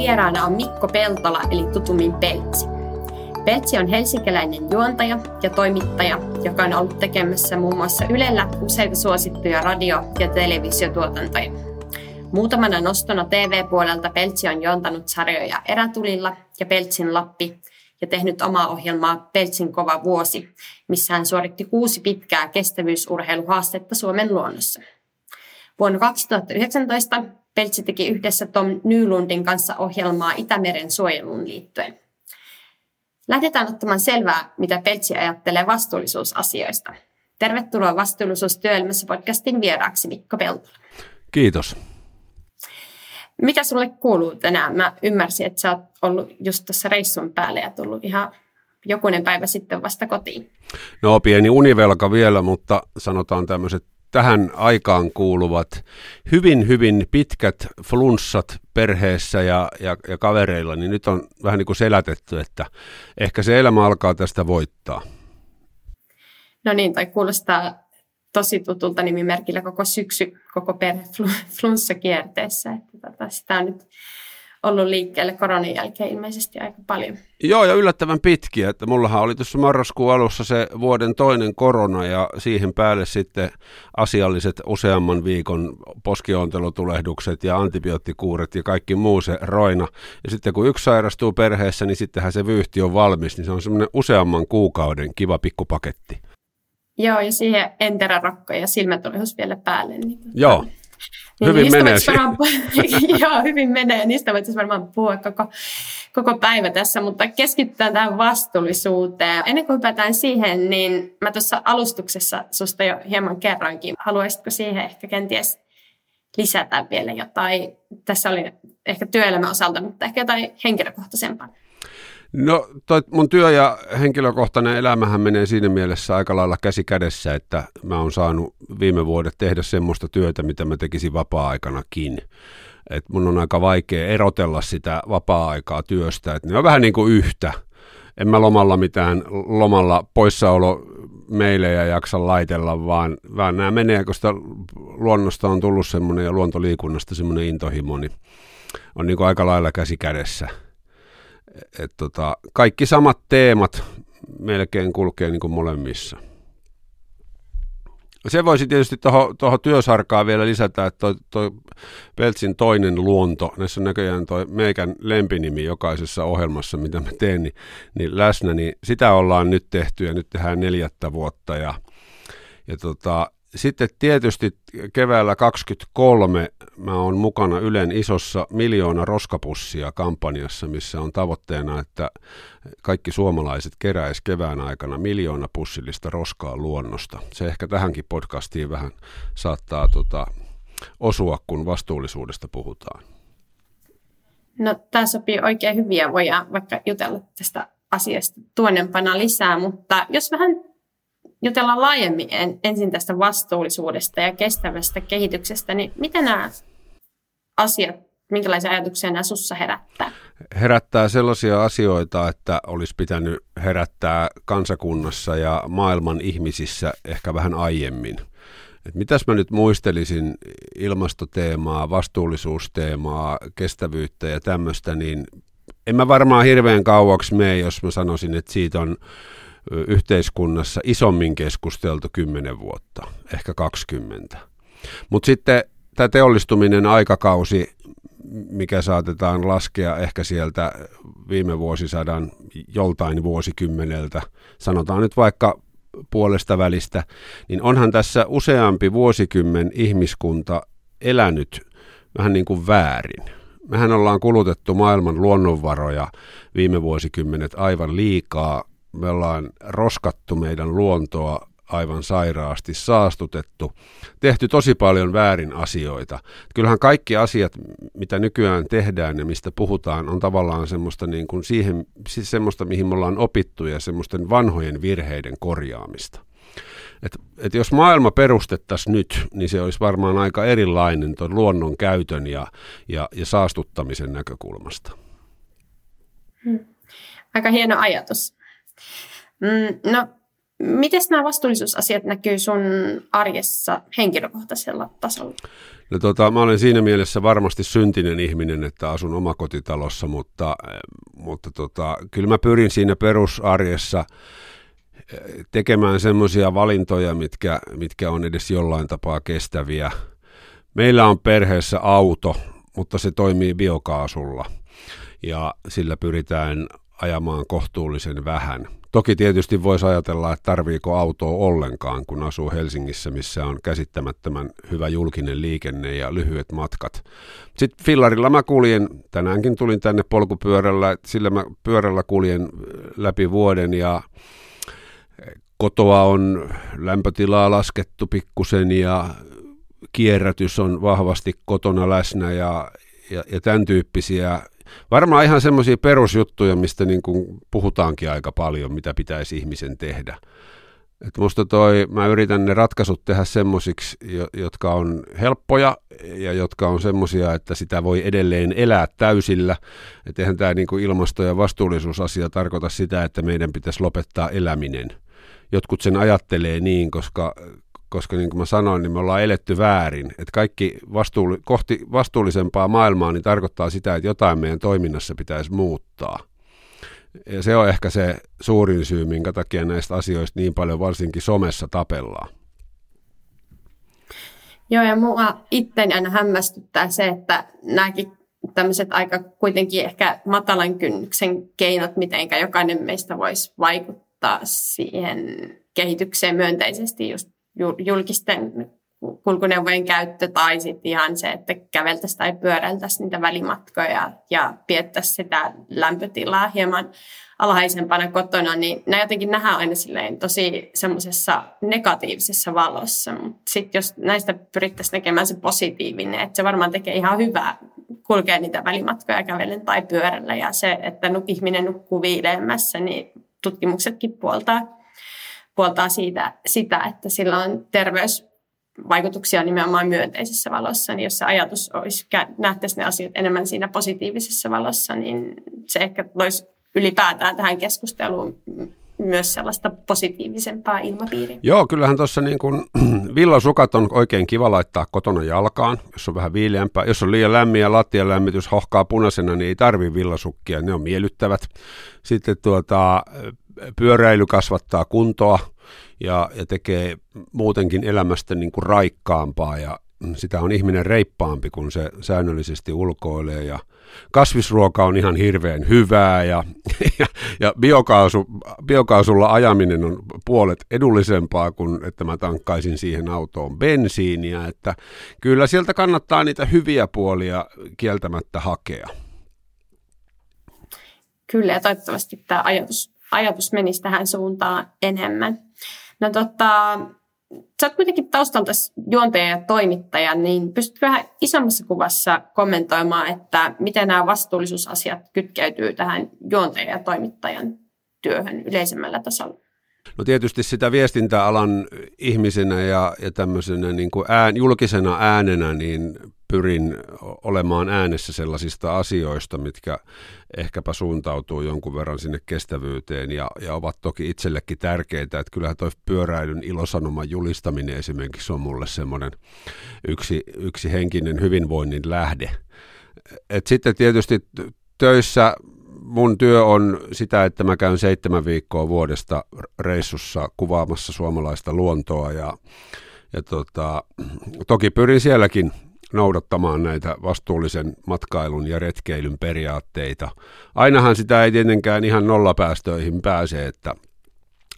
vieraana on Mikko Peltola, eli tutummin Peltsi. Peltsi on helsinkiläinen juontaja ja toimittaja, joka on ollut tekemässä muun muassa Ylellä useita suosittuja radio- ja televisiotuotantoja. Muutamana nostona TV-puolelta Peltsi on juontanut sarjoja Erätulilla ja Peltsin Lappi ja tehnyt omaa ohjelmaa Peltsin kova vuosi, missä hän suoritti kuusi pitkää kestävyysurheiluhaastetta Suomen luonnossa. Vuonna 2019 Peltsi teki yhdessä Tom Nylundin kanssa ohjelmaa Itämeren suojeluun liittyen. Lähdetään ottamaan selvää, mitä Peltsi ajattelee vastuullisuusasioista. Tervetuloa Vastuullisuustyöelämässä podcastin vieraaksi Mikko Peltola. Kiitos. Mikä sulle kuuluu tänään? Mä ymmärsin, että sä oot ollut just tuossa reissun päälle ja tullut ihan jokunen päivä sitten vasta kotiin. No pieni univelka vielä, mutta sanotaan tämmöiset tähän aikaan kuuluvat hyvin, hyvin pitkät flunssat perheessä ja, ja, ja kavereilla, niin nyt on vähän niin kuin selätetty, että ehkä se elämä alkaa tästä voittaa. No niin, tai kuulostaa tosi tutulta nimimerkillä koko syksy, koko perhe flunssakierteessä. Että tota, sitä on nyt ollut liikkeelle koronan jälkeen ilmeisesti aika paljon. Joo, ja yllättävän pitkiä. Että mullahan oli tuossa marraskuun alussa se vuoden toinen korona ja siihen päälle sitten asialliset useamman viikon poskiontelutulehdukset ja antibioottikuuret ja kaikki muu se roina. Ja sitten kun yksi sairastuu perheessä, niin sittenhän se vyyhti on valmis, niin se on semmoinen useamman kuukauden kiva pikkupaketti. Joo, ja siihen enterarokko ja silmätulehus vielä päälle. Niin Joo. Niin hyvin menee. Varmaan, joo, hyvin menee. Niistä voitaisiin varmaan puhua koko, koko päivä tässä, mutta keskitytään tähän vastuullisuuteen. Ennen kuin hypätään siihen, niin mä tuossa alustuksessa susta jo hieman kerroinkin. Haluaisitko siihen ehkä kenties lisätä vielä jotain? Tässä oli ehkä työelämän osalta, mutta ehkä jotain henkilökohtaisempaa. No toi mun työ ja henkilökohtainen elämähän menee siinä mielessä aika lailla käsi kädessä, että mä oon saanut viime vuodet tehdä semmoista työtä, mitä mä tekisin vapaa-aikanakin. Et mun on aika vaikea erotella sitä vapaa-aikaa työstä, että ne on vähän niin kuin yhtä. En mä lomalla mitään lomalla poissaolo meilejä jaksa laitella, vaan, vaan nämä menee, koska luonnosta on tullut semmoinen ja luontoliikunnasta semmoinen intohimo, niin on niin kuin aika lailla käsi kädessä et tota, kaikki samat teemat melkein kulkee niin kuin molemmissa. Se voisi tietysti tuohon työsarkaan vielä lisätä, että toi, toi Peltsin toinen luonto, näissä on näköjään toi meikän lempinimi jokaisessa ohjelmassa, mitä mä teen, niin, niin läsnä, niin sitä ollaan nyt tehty ja nyt tehdään neljättä vuotta ja, ja tota, sitten tietysti keväällä 23 mä oon mukana Ylen isossa miljoona roskapussia kampanjassa, missä on tavoitteena, että kaikki suomalaiset keräis kevään aikana miljoona pussillista roskaa luonnosta. Se ehkä tähänkin podcastiin vähän saattaa tota, osua, kun vastuullisuudesta puhutaan. No tämä sopii oikein hyvin ja voidaan vaikka jutella tästä asiasta tuonnempana lisää, mutta jos vähän jutellaan laajemmin ensin tästä vastuullisuudesta ja kestävästä kehityksestä, niin miten nämä asiat, minkälaisia ajatuksia nämä sussa herättää? Herättää sellaisia asioita, että olisi pitänyt herättää kansakunnassa ja maailman ihmisissä ehkä vähän aiemmin. Et mitäs mä nyt muistelisin ilmastoteemaa, vastuullisuusteemaa, kestävyyttä ja tämmöistä, niin en mä varmaan hirveän kauaksi mene, jos mä sanoisin, että siitä on yhteiskunnassa isommin keskusteltu 10 vuotta, ehkä 20. Mutta sitten tämä teollistuminen aikakausi, mikä saatetaan laskea ehkä sieltä viime vuosisadan joltain vuosikymmeneltä, sanotaan nyt vaikka puolesta välistä, niin onhan tässä useampi vuosikymmen ihmiskunta elänyt vähän niin kuin väärin. Mehän ollaan kulutettu maailman luonnonvaroja viime vuosikymmenet aivan liikaa me ollaan roskattu meidän luontoa aivan sairaasti, saastutettu, tehty tosi paljon väärin asioita. Kyllähän kaikki asiat, mitä nykyään tehdään ja mistä puhutaan, on tavallaan semmoista, niin kuin siihen, siis semmoista, mihin me ollaan opittu ja semmoisten vanhojen virheiden korjaamista. Et, et jos maailma perustettaisiin nyt, niin se olisi varmaan aika erilainen tuon luonnon käytön ja, ja, ja saastuttamisen näkökulmasta. Hmm. Aika hieno ajatus. Mm, no, Miten nämä vastuullisuusasiat näkyy sun arjessa henkilökohtaisella tasolla? No tota, mä olen siinä mielessä varmasti syntinen ihminen, että asun omakotitalossa, mutta, mutta tota, kyllä mä pyrin siinä perusarjessa eh, tekemään semmoisia valintoja, mitkä, mitkä on edes jollain tapaa kestäviä. Meillä on perheessä auto, mutta se toimii biokaasulla ja sillä pyritään ajamaan kohtuullisen vähän – Toki tietysti voisi ajatella, että tarviiko autoa ollenkaan, kun asuu Helsingissä, missä on käsittämättömän hyvä julkinen liikenne ja lyhyet matkat. Sitten fillarilla mä kuljen, tänäänkin tulin tänne polkupyörällä, sillä mä pyörällä kuljen läpi vuoden ja kotoa on lämpötilaa laskettu pikkusen ja kierrätys on vahvasti kotona läsnä ja, ja, ja tämän tyyppisiä Varmaan ihan semmoisia perusjuttuja, mistä niin kuin puhutaankin aika paljon, mitä pitäisi ihmisen tehdä. Et musta toi, mä yritän ne ratkaisut tehdä semmoisiksi, jotka on helppoja ja jotka on semmoisia, että sitä voi edelleen elää täysillä. Että eihän tämä niinku ilmasto- ja vastuullisuusasia tarkoita sitä, että meidän pitäisi lopettaa eläminen. Jotkut sen ajattelee niin, koska koska niin kuin mä sanoin, niin me ollaan eletty väärin. Että kaikki vastuulli, kohti vastuullisempaa maailmaa niin tarkoittaa sitä, että jotain meidän toiminnassa pitäisi muuttaa. Ja se on ehkä se suurin syy, minkä takia näistä asioista niin paljon varsinkin somessa tapellaan. Joo, ja mua itteni aina hämmästyttää se, että nämäkin tämmöiset aika kuitenkin ehkä matalan kynnyksen keinot, mitenkä jokainen meistä voisi vaikuttaa siihen kehitykseen myönteisesti just julkisten kulkuneuvojen käyttö tai sitten ihan se, että käveltäisiin tai pyöräiltäisiin niitä välimatkoja ja piettäisiin sitä lämpötilaa hieman alhaisempana kotona, niin nämä jotenkin nähdään aina silleen tosi semmoisessa negatiivisessa valossa. Sitten jos näistä pyrittäisiin tekemään se positiivinen, että se varmaan tekee ihan hyvää kulkea niitä välimatkoja kävellen tai pyörällä ja se, että ihminen nukkuu viileämmässä, niin tutkimuksetkin puoltaa puoltaa siitä, sitä, että sillä on terveysvaikutuksia nimenomaan myönteisessä valossa, niin jos se ajatus olisi, nähtäisi ne asiat enemmän siinä positiivisessa valossa, niin se ehkä loisi ylipäätään tähän keskusteluun myös sellaista positiivisempaa ilmapiiriä. Joo, kyllähän tuossa niin kuin villasukat on oikein kiva laittaa kotona jalkaan, jos on vähän viileämpää. Jos on liian lämmin ja lattian lämmitys hohkaa punaisena, niin ei tarvi villasukkia, ne on miellyttävät. Sitten tuota, pyöräily kasvattaa kuntoa ja, ja tekee muutenkin elämästä niin kuin raikkaampaa ja sitä on ihminen reippaampi, kun se säännöllisesti ulkoilee ja kasvisruoka on ihan hirveän hyvää ja, ja, ja biokaasu, biokaasulla ajaminen on puolet edullisempaa kuin että mä tankkaisin siihen autoon bensiiniä, että kyllä sieltä kannattaa niitä hyviä puolia kieltämättä hakea. Kyllä ja toivottavasti tämä ajatus ajatus menisi tähän suuntaan enemmän. No tota, sä oot kuitenkin taustalta juontaja ja toimittaja, niin pystytkö vähän isommassa kuvassa kommentoimaan, että miten nämä vastuullisuusasiat kytkeytyy tähän juontajan ja toimittajan työhön yleisemmällä tasolla? No tietysti sitä viestintäalan ihmisenä ja, ja tämmöisenä niin kuin ään, julkisena äänenä, niin pyrin olemaan äänessä sellaisista asioista, mitkä ehkäpä suuntautuu jonkun verran sinne kestävyyteen ja, ja ovat toki itsellekin tärkeitä. Että kyllähän tuo pyöräilyn ilosanoman julistaminen esimerkiksi on mulle semmoinen yksi, yksi henkinen hyvinvoinnin lähde. Et sitten tietysti töissä mun työ on sitä, että mä käyn seitsemän viikkoa vuodesta reissussa kuvaamassa suomalaista luontoa ja, ja tota, toki pyrin sielläkin noudattamaan näitä vastuullisen matkailun ja retkeilyn periaatteita. Ainahan sitä ei tietenkään ihan nollapäästöihin pääse, että,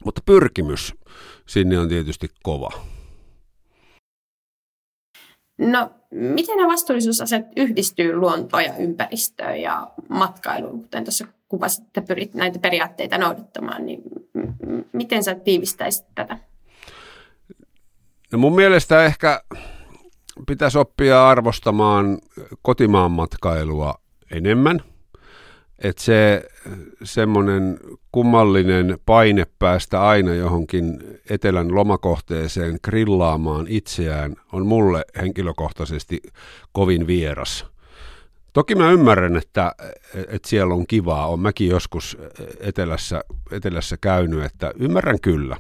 mutta pyrkimys sinne on tietysti kova. No, miten nämä vastuullisuusasiat yhdistyy luontoon ja ympäristöön ja matkailuun, kuten tuossa kuvasit, että pyrit näitä periaatteita noudattamaan, niin m- miten sä tiivistäisit tätä? No mun mielestä ehkä pitäisi oppia arvostamaan kotimaan matkailua enemmän. Että se semmoinen kummallinen paine päästä aina johonkin etelän lomakohteeseen grillaamaan itseään on mulle henkilökohtaisesti kovin vieras. Toki mä ymmärrän, että, että siellä on kivaa. on mäkin joskus etelässä, etelässä käynyt, että ymmärrän kyllä.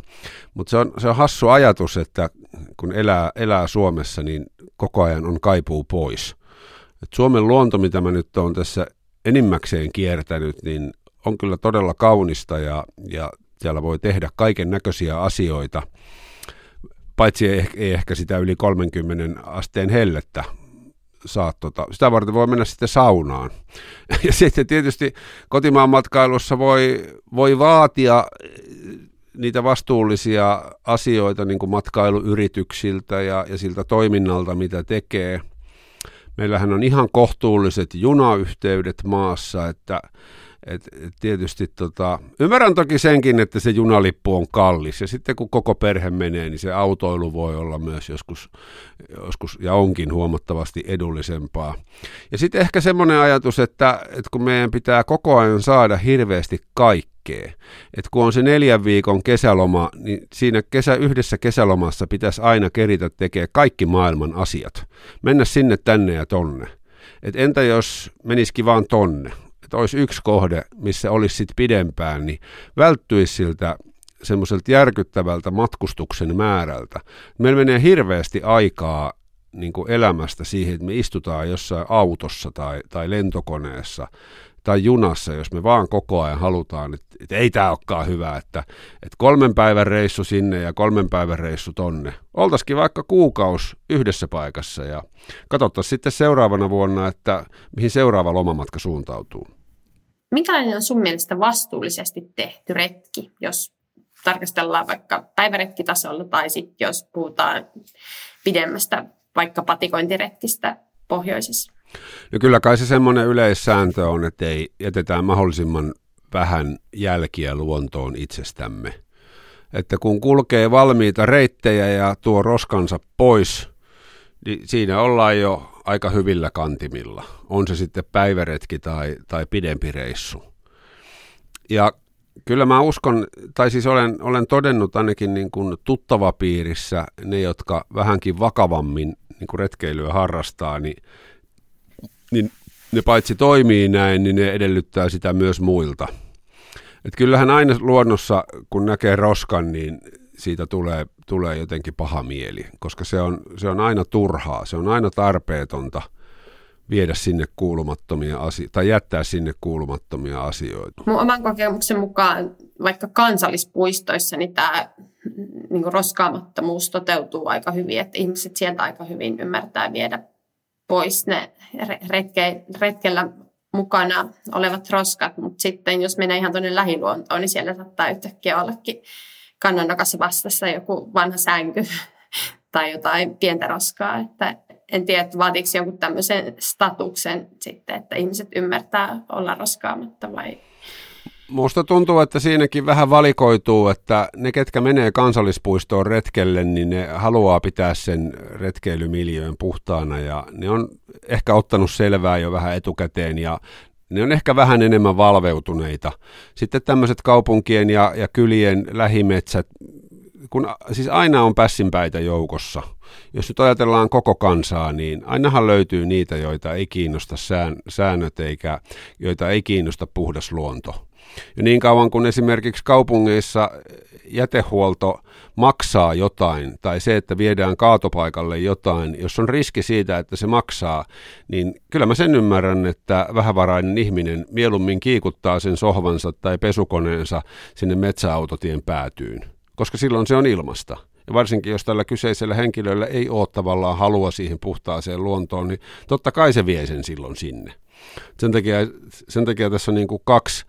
Mutta se on, se on hassu ajatus, että kun elää, elää Suomessa, niin koko ajan on kaipuu pois. Et Suomen luonto, mitä mä nyt olen tässä enimmäkseen kiertänyt, niin on kyllä todella kaunista ja, ja siellä voi tehdä kaiken näköisiä asioita, paitsi ei, ei ehkä sitä yli 30 asteen hellettä saa, tota, sitä varten voi mennä sitten saunaan. Ja sitten tietysti kotimaan matkailussa voi, voi vaatia niitä vastuullisia asioita niin kuin matkailuyrityksiltä ja, ja siltä toiminnalta, mitä tekee. Meillähän on ihan kohtuulliset junayhteydet maassa, että et, et tietysti tota, ymmärrän toki senkin, että se junalippu on kallis ja sitten kun koko perhe menee, niin se autoilu voi olla myös joskus, joskus ja onkin huomattavasti edullisempaa. Ja sitten ehkä semmoinen ajatus, että, että kun meidän pitää koko ajan saada hirveästi kaikkea, että kun on se neljän viikon kesäloma, niin siinä kesä, yhdessä kesälomassa pitäisi aina keritä tekemään kaikki maailman asiat. Mennä sinne, tänne ja tonne. Et entä jos menisikin vaan tonne? Että olisi yksi kohde, missä olisi sitten pidempään, niin välttyisi siltä semmoiselta järkyttävältä matkustuksen määrältä. Meillä menee hirveästi aikaa niin kuin elämästä siihen, että me istutaan jossain autossa tai, tai lentokoneessa tai junassa, jos me vaan koko ajan halutaan, että, että ei tämä olekaan hyvä, että, että kolmen päivän reissu sinne ja kolmen päivän reissu tonne. Oltaisikin vaikka kuukaus yhdessä paikassa ja katsottaisiin sitten seuraavana vuonna, että mihin seuraava lomamatka suuntautuu. Minkälainen on sun mielestä vastuullisesti tehty retki, jos tarkastellaan vaikka päiväretkitasolla tai sitten jos puhutaan pidemmästä vaikka patikointiretkistä pohjoisessa? No kyllä kai se semmoinen yleissääntö on, että ei jätetään mahdollisimman vähän jälkiä luontoon itsestämme. Että kun kulkee valmiita reittejä ja tuo roskansa pois, niin siinä ollaan jo aika hyvillä kantimilla. On se sitten päiväretki tai, tai pidempi reissu. Ja kyllä mä uskon, tai siis olen, olen todennut ainakin niin kuin tuttava piirissä ne, jotka vähänkin vakavammin niin kuin retkeilyä harrastaa, niin, niin ne paitsi toimii näin, niin ne edellyttää sitä myös muilta. Et kyllähän aina luonnossa, kun näkee roskan, niin siitä tulee, tulee jotenkin paha mieli, koska se on, se on aina turhaa, se on aina tarpeetonta viedä sinne kuulumattomia asioita tai jättää sinne kuulumattomia asioita. Mun oman kokemuksen mukaan vaikka kansallispuistoissa niin tämä niin roskaamattomuus toteutuu aika hyvin, että ihmiset sieltä aika hyvin ymmärtää viedä pois ne retke, retkellä mukana olevat roskat, mutta sitten jos menee ihan tuonne lähiluontoon, niin siellä saattaa yhtäkkiä ollakin kannanokassa vastassa joku vanha sänky tai jotain pientä roskaa. Että en tiedä, että vaatiiko jonkun tämmöisen statuksen sitten, että ihmiset ymmärtää olla roskaamatta vai Musta tuntuu, että siinäkin vähän valikoituu, että ne, ketkä menee kansallispuistoon retkelle, niin ne haluaa pitää sen retkeilymiljöön puhtaana ja ne on ehkä ottanut selvää jo vähän etukäteen ja ne on ehkä vähän enemmän valveutuneita. Sitten tämmöiset kaupunkien ja, ja kylien lähimetsät, kun siis aina on pässinpäitä joukossa. Jos nyt ajatellaan koko kansaa, niin ainahan löytyy niitä, joita ei kiinnosta sään, säännöt eikä joita ei kiinnosta puhdas luonto. Ja niin kauan kuin esimerkiksi kaupungeissa jätehuolto maksaa jotain, tai se, että viedään kaatopaikalle jotain, jos on riski siitä, että se maksaa, niin kyllä mä sen ymmärrän, että vähävarainen ihminen mieluummin kiikuttaa sen sohvansa tai pesukoneensa sinne metsäautotien päätyyn, koska silloin se on ilmasta. Ja varsinkin jos tällä kyseisellä henkilöllä ei ole tavallaan halua siihen puhtaaseen luontoon, niin totta kai se vie sen silloin sinne. Sen takia, sen takia tässä on niin kuin kaksi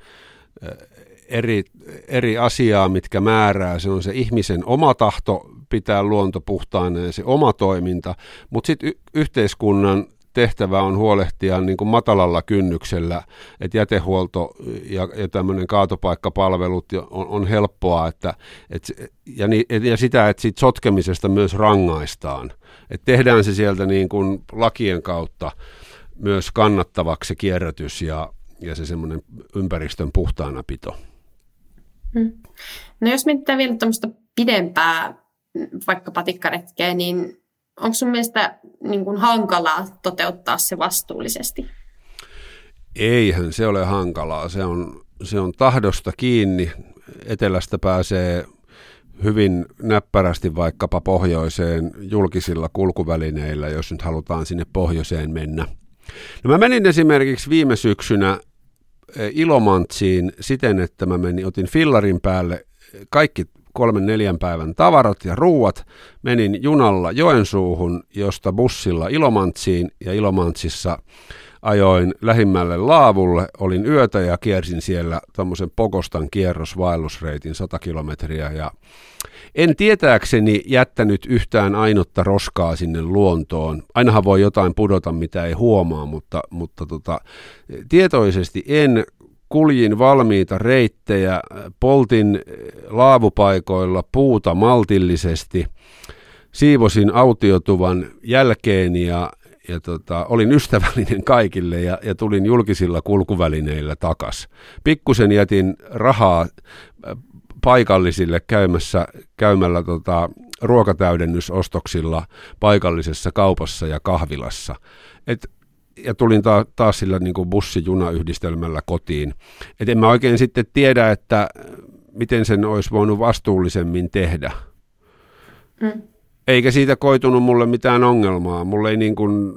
eri, eri asiaa, mitkä määrää. Se on se ihmisen oma tahto pitää luonto puhtaana ja se oma toiminta, mutta sitten y- yhteiskunnan tehtävä on huolehtia niin kuin matalalla kynnyksellä, että jätehuolto ja, ja tämmöinen kaatopaikkapalvelut on, on helppoa, että, et, ja, ni, ja sitä, että siitä sotkemisesta myös rangaistaan. Että tehdään se sieltä niin kuin lakien kautta myös kannattavaksi kierrätys ja, ja se semmoinen ympäristön puhtaana pito. Hmm. No jos mietitään vielä tämmöistä pidempää vaikka patikkaretkeä, niin onko sun mielestä niin kuin hankalaa toteuttaa se vastuullisesti? Eihän se ole hankalaa. Se on, se on tahdosta kiinni. Etelästä pääsee hyvin näppärästi vaikkapa pohjoiseen julkisilla kulkuvälineillä, jos nyt halutaan sinne pohjoiseen mennä. No mä menin esimerkiksi viime syksynä Ilomantsiin siten, että mä menin, otin fillarin päälle kaikki kolmen neljän päivän tavarat ja ruuat. Menin junalla Joensuuhun, josta bussilla Ilomantsiin ja Ilomantsissa ajoin lähimmälle laavulle, olin yötä ja kiersin siellä tuommoisen Pokostan kierrosvaellusreitin 100 kilometriä ja en tietääkseni jättänyt yhtään ainutta roskaa sinne luontoon. Ainahan voi jotain pudota, mitä ei huomaa, mutta, mutta tota, tietoisesti en kuljin valmiita reittejä, poltin laavupaikoilla puuta maltillisesti, siivosin autiotuvan jälkeen ja, ja tota, olin ystävällinen kaikille ja, ja tulin julkisilla kulkuvälineillä takas. Pikkusen jätin rahaa äh, paikallisille käymässä, käymällä tota, ruokatäydennysostoksilla paikallisessa kaupassa ja kahvilassa. Et, ja tulin ta- taas sillä niin kuin bussi-juna-yhdistelmällä kotiin. Et en mä oikein sitten tiedä, että miten sen olisi voinut vastuullisemmin tehdä. Mm eikä siitä koitunut mulle mitään ongelmaa. Mulle ei niin kuin,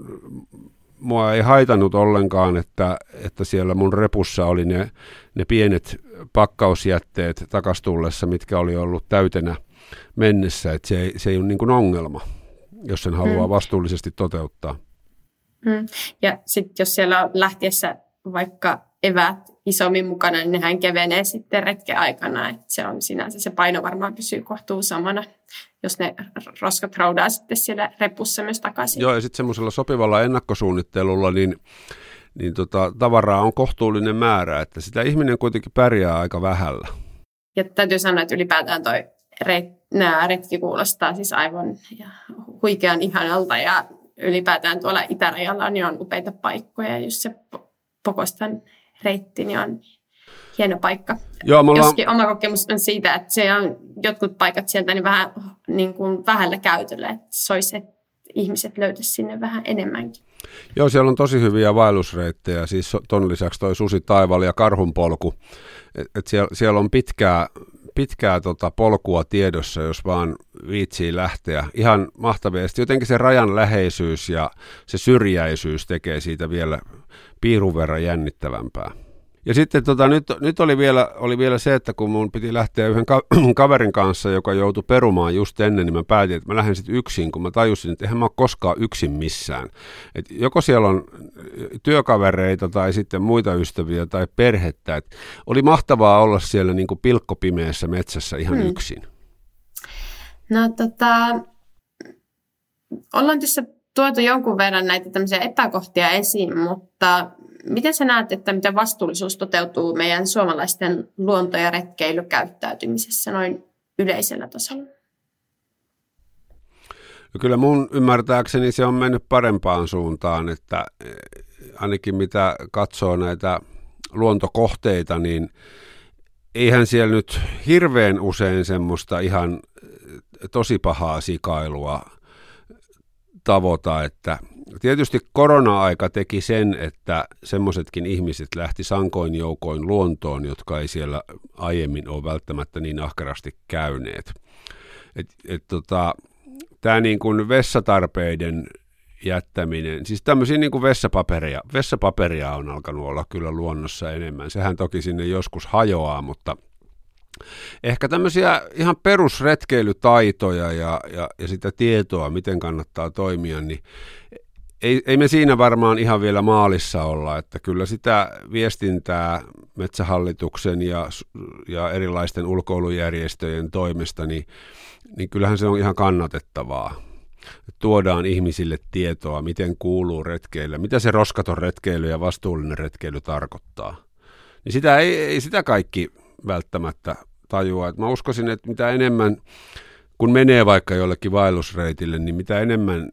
mua ei haitanut ollenkaan, että, että siellä mun repussa oli ne, ne pienet pakkausjätteet takastullessa, mitkä oli ollut täytenä mennessä. Että se, ei, se ei ole niin kuin ongelma, jos sen haluaa mm. vastuullisesti toteuttaa. Mm. Ja sitten jos siellä on lähtiessä vaikka eväät isommin mukana, niin nehän kevenee sitten retken aikana. Että se on sinänsä, se paino varmaan pysyy kohtuu samana, jos ne roskat roudaa sitten siellä repussa myös takaisin. Joo, ja sitten semmoisella sopivalla ennakkosuunnittelulla, niin, niin tota, tavaraa on kohtuullinen määrä, että sitä ihminen kuitenkin pärjää aika vähällä. Ja täytyy sanoa, että ylipäätään toi reit, nämä retki kuulostaa siis aivan ja huikean ihanalta ja ylipäätään tuolla itärajalla niin on upeita paikkoja, jos se Pokostan reitti, niin on hieno paikka. Joo, ollaan... Joskin oma kokemus on siitä, että se on jotkut paikat sieltä niin vähän niin kuin vähällä käytöllä, että se olisi, että ihmiset löytäisivät sinne vähän enemmänkin. Joo, siellä on tosi hyviä vaellusreittejä, siis ton lisäksi toi Susi Taival ja Karhunpolku. Et, et siellä, siellä on pitkää, pitkää tota polkua tiedossa, jos vaan viitsii lähteä. Ihan mahtavia. Sitten jotenkin se rajan läheisyys ja se syrjäisyys tekee siitä vielä piirun verran jännittävämpää. Ja sitten tota, nyt, nyt oli, vielä, oli vielä se, että kun mun piti lähteä yhden ka- kaverin kanssa, joka joutui perumaan just ennen, niin mä päätin, että mä lähden sitten yksin, kun mä tajusin, että eihän mä ole koskaan yksin missään. Et joko siellä on työkavereita tai sitten muita ystäviä tai perhettä. Et oli mahtavaa olla siellä niin kuin pilkkopimeässä metsässä ihan hmm. yksin. No tota, ollaan tässä tuotu jonkun verran näitä tämmöisiä epäkohtia esiin, mutta miten sä näet, että miten vastuullisuus toteutuu meidän suomalaisten luonto- ja retkeilykäyttäytymisessä noin yleisellä tasolla? No kyllä mun ymmärtääkseni se on mennyt parempaan suuntaan, että eh, ainakin mitä katsoo näitä luontokohteita, niin eihän siellä nyt hirveän usein semmoista ihan eh, tosi pahaa sikailua tavoita, että tietysti korona-aika teki sen, että semmoisetkin ihmiset lähti sankoin joukoin luontoon, jotka ei siellä aiemmin ole välttämättä niin ahkerasti käyneet. Et, et tota, Tämä niin kuin vessatarpeiden jättäminen, siis tämmöisiä niin kuin vessapaperia, vessapaperia on alkanut olla kyllä luonnossa enemmän. Sehän toki sinne joskus hajoaa, mutta Ehkä tämmöisiä ihan perusretkeilytaitoja ja, ja, ja sitä tietoa, miten kannattaa toimia, niin ei, ei me siinä varmaan ihan vielä maalissa olla, että kyllä sitä viestintää Metsähallituksen ja, ja erilaisten ulkoilujärjestöjen toimesta, niin, niin kyllähän se on ihan kannatettavaa. Tuodaan ihmisille tietoa, miten kuuluu retkeillä, mitä se roskaton retkeily ja vastuullinen retkeily tarkoittaa. Niin sitä ei, ei sitä kaikki välttämättä tajua. Et mä uskoisin, että mitä enemmän, kun menee vaikka jollekin vaellusreitille, niin mitä enemmän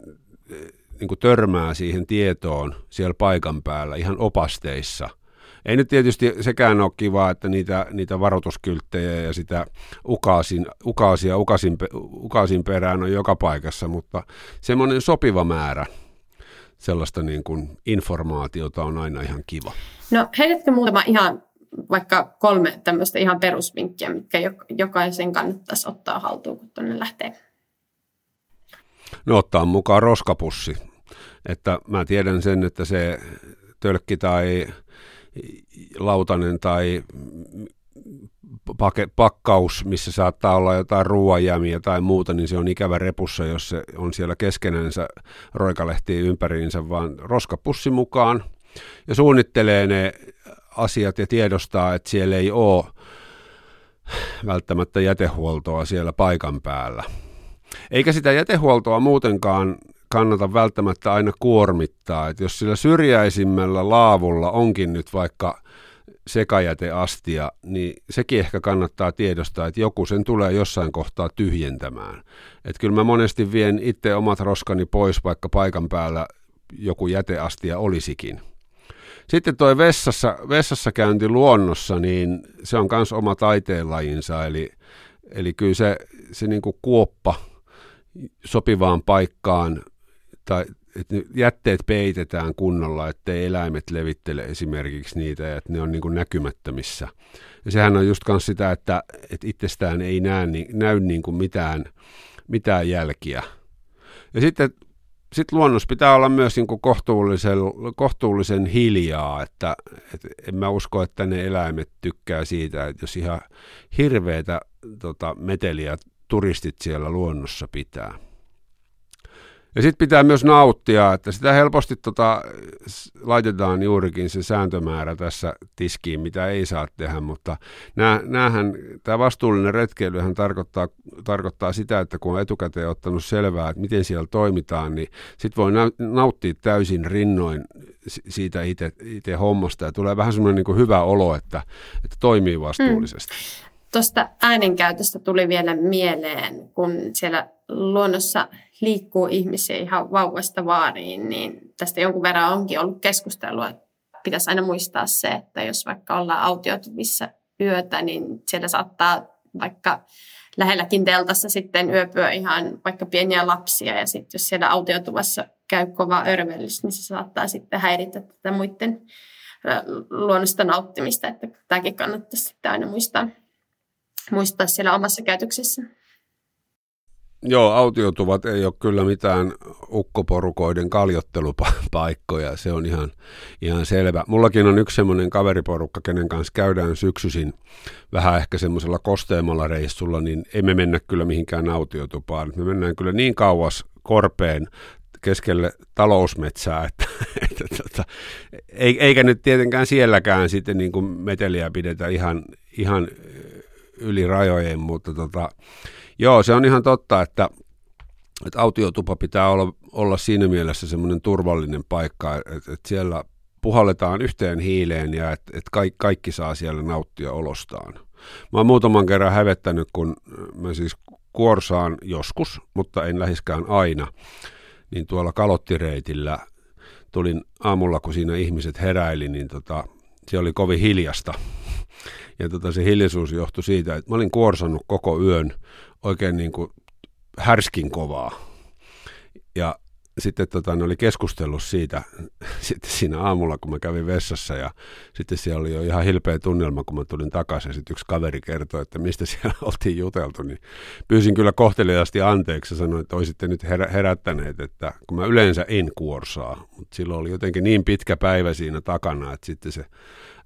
eh, niin kuin törmää siihen tietoon siellä paikan päällä, ihan opasteissa. Ei nyt tietysti sekään ole kiva, että niitä, niitä varoituskylttejä ja sitä ukaasin, ukaasia ukasin, ukasin perään on joka paikassa, mutta semmoinen sopiva määrä. sellaista niin kuin informaatiota on aina ihan kiva. No heitätkö muutama ihan vaikka kolme tämmöistä ihan perusvinkkiä, mitkä jokaisen kannattaisi ottaa haltuun, kun tuonne lähtee? No ottaa mukaan roskapussi. Että mä tiedän sen, että se tölkki tai lautanen tai pake, pakkaus, missä saattaa olla jotain ruoanjäämiä tai muuta, niin se on ikävä repussa, jos se on siellä keskenänsä roikalehtii ympäriinsä, vaan roskapussi mukaan ja suunnittelee ne asiat ja tiedostaa, että siellä ei ole välttämättä jätehuoltoa siellä paikan päällä. Eikä sitä jätehuoltoa muutenkaan kannata välttämättä aina kuormittaa, että jos sillä syrjäisimmällä laavulla onkin nyt vaikka sekajäteastia, niin sekin ehkä kannattaa tiedostaa, että joku sen tulee jossain kohtaa tyhjentämään. Että kyllä mä monesti vien itse omat roskani pois, vaikka paikan päällä joku jäteastia olisikin. Sitten toi vessassa, vessassa käynti luonnossa, niin se on myös oma taiteenlajinsa, eli, eli kyllä se, se niin kuin kuoppa sopivaan paikkaan tai että jätteet peitetään kunnolla, ettei eläimet levittele esimerkiksi niitä ja että ne on niin kuin näkymättömissä. Ja sehän on just myös sitä, että, että itsestään ei näe, näy niin kuin mitään, mitään jälkiä. Ja sitten sit luonnossa pitää olla myös niin kohtuullisen, kohtuullisen hiljaa, että, että en mä usko, että ne eläimet tykkää siitä, että jos ihan hirveätä tota, meteliä turistit siellä luonnossa pitää. Ja sitten pitää myös nauttia, että sitä helposti tota, laitetaan juurikin se sääntömäärä tässä tiskiin, mitä ei saa tehdä, mutta näähän, tämä vastuullinen retkeilyhän tarkoittaa, tarkoittaa sitä, että kun on etukäteen ottanut selvää, että miten siellä toimitaan, niin sitten voi nauttia täysin rinnoin siitä itse hommasta ja tulee vähän semmoinen niin hyvä olo, että, että toimii vastuullisesti. Mm. Tuosta äänenkäytöstä tuli vielä mieleen, kun siellä luonnossa liikkuu ihmisiä ihan vauvasta vaariin, niin tästä jonkun verran onkin ollut keskustelua, pitäisi aina muistaa se, että jos vaikka ollaan autiotuvissa yötä, niin siellä saattaa vaikka lähelläkin teltassa sitten yöpyä ihan vaikka pieniä lapsia ja sitten jos siellä autiotuvassa käy kova örvellys, niin se saattaa sitten häiritä tätä muiden luonnosta nauttimista, että tämäkin kannattaisi sitten aina muistaa, muistaa siellä omassa käytöksessä. Joo, autiotuvat ei ole kyllä mitään ukkoporukoiden kaljottelupaikkoja, se on ihan, ihan selvä. Mullakin on yksi semmoinen kaveriporukka, kenen kanssa käydään syksyisin vähän ehkä semmoisella kosteemmalla reissulla, niin emme mennä kyllä mihinkään autiotupaan. Me mennään kyllä niin kauas korpeen keskelle talousmetsää, että, että tota, eikä nyt tietenkään sielläkään sitten niin kuin meteliä pidetä ihan, ihan yli rajojen, mutta tota, Joo, se on ihan totta, että, että autiotupa pitää olla, olla siinä mielessä semmoinen turvallinen paikka, että, että siellä puhalletaan yhteen hiileen ja että, että kaikki, kaikki saa siellä nauttia olostaan. Mä oon muutaman kerran hävettänyt, kun mä siis kuorsaan joskus, mutta en lähiskään aina, niin tuolla kalottireitillä tulin aamulla, kun siinä ihmiset heräili, niin tota, se oli kovin hiljasta. Ja tota, se hiljaisuus johtui siitä, että mä olin kuorsannut koko yön oikein niin kuin härskin kovaa. Ja sitten tota, ne oli keskustellut siitä sitten siinä aamulla, kun mä kävin vessassa ja sitten siellä oli jo ihan hilpeä tunnelma, kun mä tulin takaisin ja sitten yksi kaveri kertoi, että mistä siellä oltiin juteltu, niin pyysin kyllä kohteliaasti anteeksi ja sanoin, että olisitte nyt herä, herättäneet, että kun mä yleensä en kuorsaa, mutta silloin oli jotenkin niin pitkä päivä siinä takana, että sitten se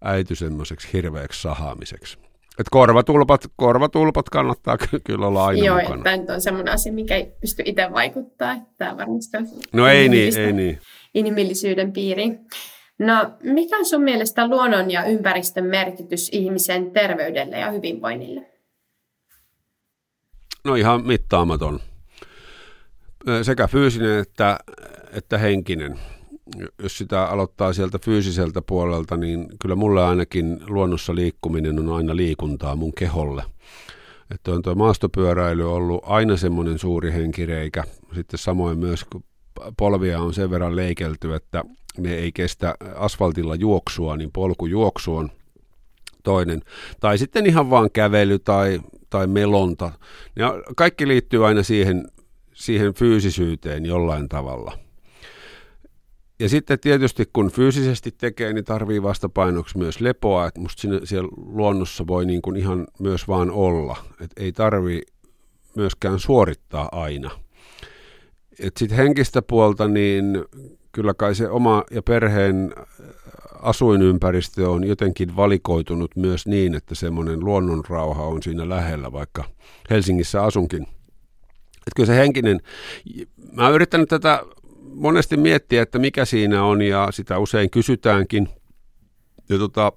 äity semmoiseksi hirveäksi sahaamiseksi. Et korvatulpat, korvatulpat kannattaa kyllä olla aina Joo, mukana. Joo, on semmoinen asia, mikä ei pysty itse vaikuttaa. Tämä varmasti on no ei niin, ei niin. Inhimillisyyden piiri. No, mikä on sun mielestä luonnon ja ympäristön merkitys ihmisen terveydelle ja hyvinvoinnille? No ihan mittaamaton. Sekä fyysinen että, että henkinen jos sitä aloittaa sieltä fyysiseltä puolelta, niin kyllä mulle ainakin luonnossa liikkuminen on aina liikuntaa mun keholle. Että on tuo maastopyöräily ollut aina semmoinen suuri henkireikä. Sitten samoin myös, kun polvia on sen verran leikelty, että ne ei kestä asfaltilla juoksua, niin polkujuoksu on toinen. Tai sitten ihan vaan kävely tai, tai melonta. Ja kaikki liittyy aina siihen, siihen fyysisyyteen jollain tavalla – ja sitten tietysti kun fyysisesti tekee, niin tarvii vastapainoksi myös lepoa. Että musta siinä, siellä luonnossa voi niin kuin ihan myös vaan olla. Että ei tarvi myöskään suorittaa aina. Sitten henkistä puolta, niin kyllä kai se oma ja perheen asuinympäristö on jotenkin valikoitunut myös niin, että semmoinen luonnonrauha on siinä lähellä, vaikka Helsingissä asunkin. Että kyllä se henkinen, mä oon yrittänyt tätä monesti miettiä, että mikä siinä on ja sitä usein kysytäänkin. Ja tota,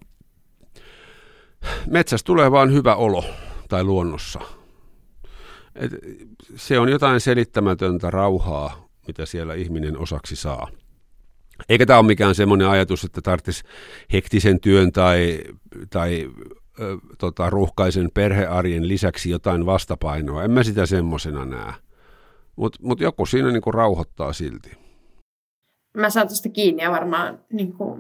metsästä tulee vaan hyvä olo tai luonnossa. Et se on jotain selittämätöntä rauhaa, mitä siellä ihminen osaksi saa. Eikä tämä ole mikään semmoinen ajatus, että tarvitsisi hektisen työn tai, tai ö, tota, ruuhkaisen perhearjen lisäksi jotain vastapainoa. En mä sitä semmoisena näe. Mutta mut joku siinä niinku rauhoittaa silti. Mä saan tuosta kiinni ja varmaan niinku,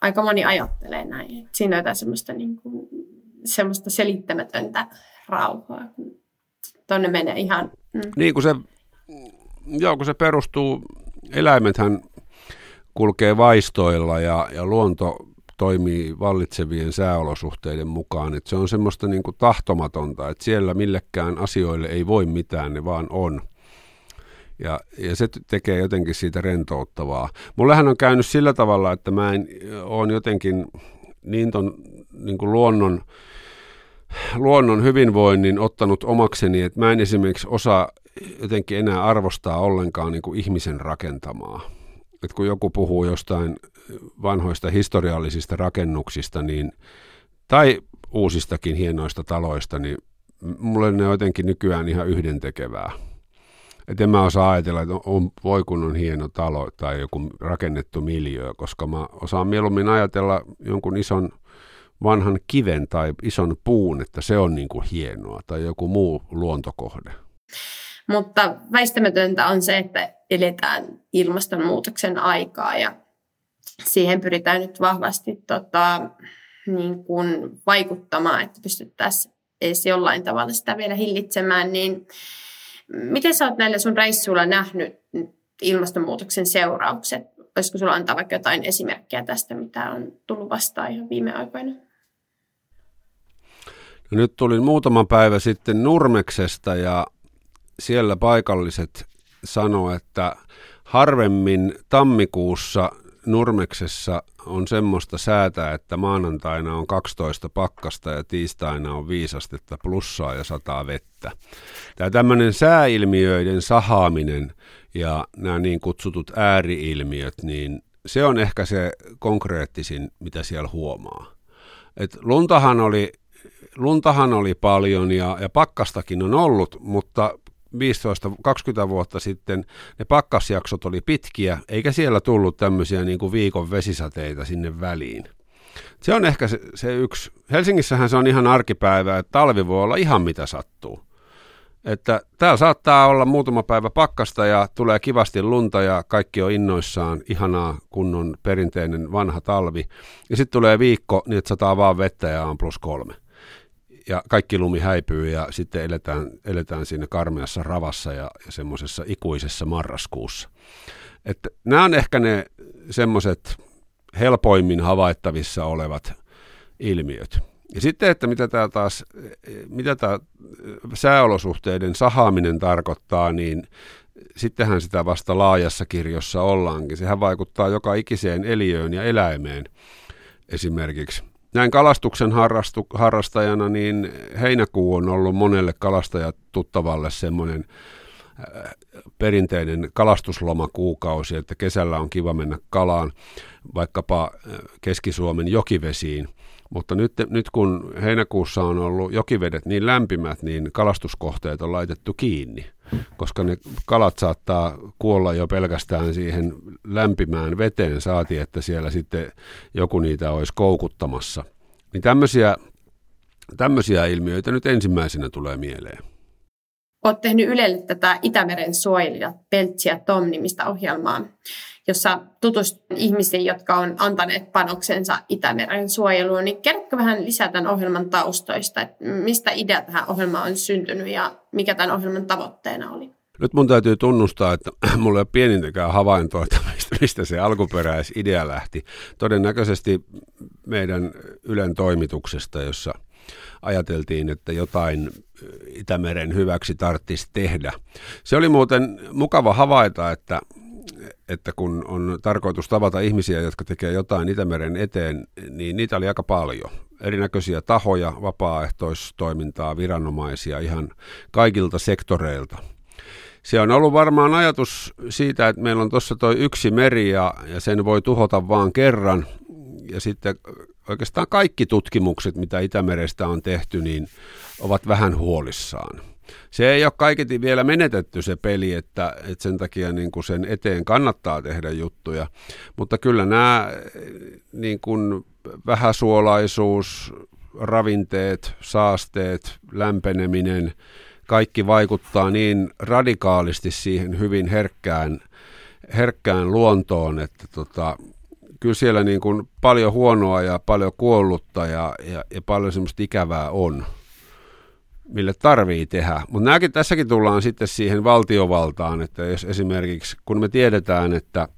aika moni ajattelee näin. Että siinä on jotain semmoista, niinku, semmoista selittämätöntä rauhaa. Tuonne menee ihan... Mm. Niin kun se, joo, kun se perustuu, eläimethän kulkee vaistoilla ja, ja luonto toimii vallitsevien sääolosuhteiden mukaan. Että se on semmoista niin kuin tahtomatonta, että siellä millekään asioille ei voi mitään, ne vaan on. Ja, ja se tekee jotenkin siitä rentouttavaa. Mullehän on käynyt sillä tavalla, että mä en ole jotenkin niin ton niin kuin luonnon, luonnon hyvinvoinnin ottanut omakseni, että mä en esimerkiksi osaa jotenkin enää arvostaa ollenkaan niin kuin ihmisen rakentamaa että kun joku puhuu jostain vanhoista historiallisista rakennuksista, niin, tai uusistakin hienoista taloista, niin mulle ne on jotenkin nykyään ihan yhdentekevää. Et en mä osaa ajatella, että on, voi kun on hieno talo tai joku rakennettu miljö, koska mä osaan mieluummin ajatella jonkun ison vanhan kiven tai ison puun, että se on niin kuin hienoa, tai joku muu luontokohde. Mutta väistämätöntä on se, että eletään ilmastonmuutoksen aikaa ja siihen pyritään nyt vahvasti tota, niin kuin vaikuttamaan, että pystyttäisiin edes jollain tavalla sitä vielä hillitsemään, niin miten sä oot näillä sun reissuilla nähnyt ilmastonmuutoksen seuraukset? Olisiko sulla antaa vaikka jotain esimerkkejä tästä, mitä on tullut vastaan ihan viime aikoina? No nyt tulin muutama päivä sitten Nurmeksesta ja siellä paikalliset sanoi, että harvemmin tammikuussa Nurmeksessa on semmoista säätä, että maanantaina on 12 pakkasta ja tiistaina on viisastetta plussaa ja sataa vettä. Tämä tämmöinen sääilmiöiden sahaaminen ja nämä niin kutsutut ääriilmiöt, niin se on ehkä se konkreettisin, mitä siellä huomaa. Et luntahan oli luntahan oli paljon ja, ja pakkastakin on ollut, mutta 15-20 vuotta sitten ne pakkasjaksot oli pitkiä, eikä siellä tullut tämmöisiä niin kuin viikon vesisateita sinne väliin. Se on ehkä se, se yksi. Helsingissähän se on ihan arkipäivää, että talvi voi olla ihan mitä sattuu. Että täällä saattaa olla muutama päivä pakkasta ja tulee kivasti lunta ja kaikki on innoissaan, ihanaa kunnon perinteinen vanha talvi. Ja sitten tulee viikko, niin että sataa vaan vettä ja on plus kolme ja kaikki lumi häipyy ja sitten eletään, eletään siinä karmeassa ravassa ja, ja semmoisessa ikuisessa marraskuussa. Että nämä on ehkä ne semmoiset helpoimmin havaittavissa olevat ilmiöt. Ja sitten, että mitä tämä taas, mitä tämä sääolosuhteiden sahaaminen tarkoittaa, niin sittenhän sitä vasta laajassa kirjossa ollaankin. Sehän vaikuttaa joka ikiseen eliöön ja eläimeen esimerkiksi näin kalastuksen harrastu, harrastajana, niin heinäkuu on ollut monelle kalastajat tuttavalle semmoinen äh, perinteinen kalastuslomakuukausi, että kesällä on kiva mennä kalaan vaikkapa äh, Keski-Suomen jokivesiin. Mutta nyt, nyt kun heinäkuussa on ollut jokivedet niin lämpimät, niin kalastuskohteet on laitettu kiinni, koska ne kalat saattaa kuolla jo pelkästään siihen lämpimään veteen, saati että siellä sitten joku niitä olisi koukuttamassa. Niin tämmöisiä, tämmöisiä ilmiöitä nyt ensimmäisenä tulee mieleen. Olet tehnyt Ylelle tätä Itämeren suojelija Peltsi ja Tom-nimistä ohjelmaa jossa tutustut ihmisiin, jotka on antaneet panoksensa Itämeren suojeluun. Niin kerrotko vähän lisää tämän ohjelman taustoista, että mistä idea tähän ohjelmaan on syntynyt ja mikä tämän ohjelman tavoitteena oli? Nyt mun täytyy tunnustaa, että mulla ei ole pienintäkään havaintoa, että mistä se alkuperäisidea lähti. Todennäköisesti meidän Ylen toimituksesta, jossa ajateltiin, että jotain Itämeren hyväksi tarvitsisi tehdä. Se oli muuten mukava havaita, että, että kun on tarkoitus tavata ihmisiä, jotka tekee jotain Itämeren eteen, niin niitä oli aika paljon. Erinäköisiä tahoja, vapaaehtoistoimintaa, viranomaisia ihan kaikilta sektoreilta – se on ollut varmaan ajatus siitä, että meillä on tuossa tuo yksi meri ja, ja sen voi tuhota vaan kerran. Ja sitten oikeastaan kaikki tutkimukset, mitä Itämerestä on tehty, niin ovat vähän huolissaan. Se ei ole kaiketi vielä menetetty se peli, että, että sen takia niin kuin sen eteen kannattaa tehdä juttuja. Mutta kyllä nämä niin kuin vähäsuolaisuus, ravinteet, saasteet, lämpeneminen – kaikki vaikuttaa niin radikaalisti siihen hyvin herkkään, herkkään luontoon, että tota, kyllä siellä niin kuin paljon huonoa ja paljon kuollutta ja, ja, ja paljon semmoista ikävää on, mille tarvii tehdä. Mutta nämäkin tässäkin tullaan sitten siihen valtiovaltaan, että jos esimerkiksi, kun me tiedetään, että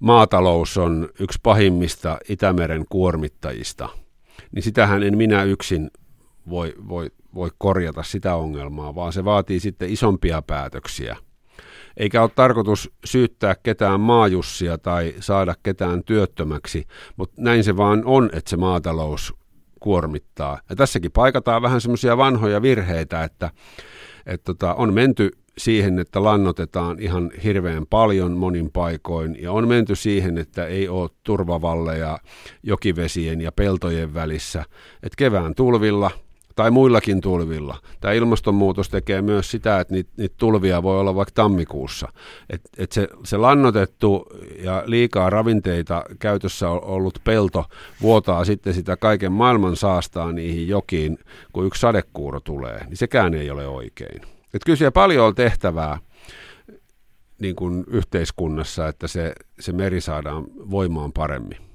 maatalous on yksi pahimmista Itämeren kuormittajista, niin sitähän en minä yksin voi, voi voi korjata sitä ongelmaa, vaan se vaatii sitten isompia päätöksiä. Eikä ole tarkoitus syyttää ketään maajussia tai saada ketään työttömäksi, mutta näin se vaan on, että se maatalous kuormittaa. Ja tässäkin paikataan vähän semmoisia vanhoja virheitä, että, että tota, on menty siihen, että lannotetaan ihan hirveän paljon monin paikoin ja on menty siihen, että ei ole turvavalleja jokivesien ja peltojen välissä. Että kevään tulvilla tai muillakin tulvilla. Tämä ilmastonmuutos tekee myös sitä, että niitä, niitä tulvia voi olla vaikka tammikuussa. Et, et se, se lannotettu ja liikaa ravinteita käytössä ollut pelto vuotaa sitten sitä kaiken maailman saastaa niihin jokiin, kun yksi sadekuuro tulee. Niin sekään ei ole oikein. Et kyllä siellä paljon on tehtävää niin kuin yhteiskunnassa, että se, se meri saadaan voimaan paremmin.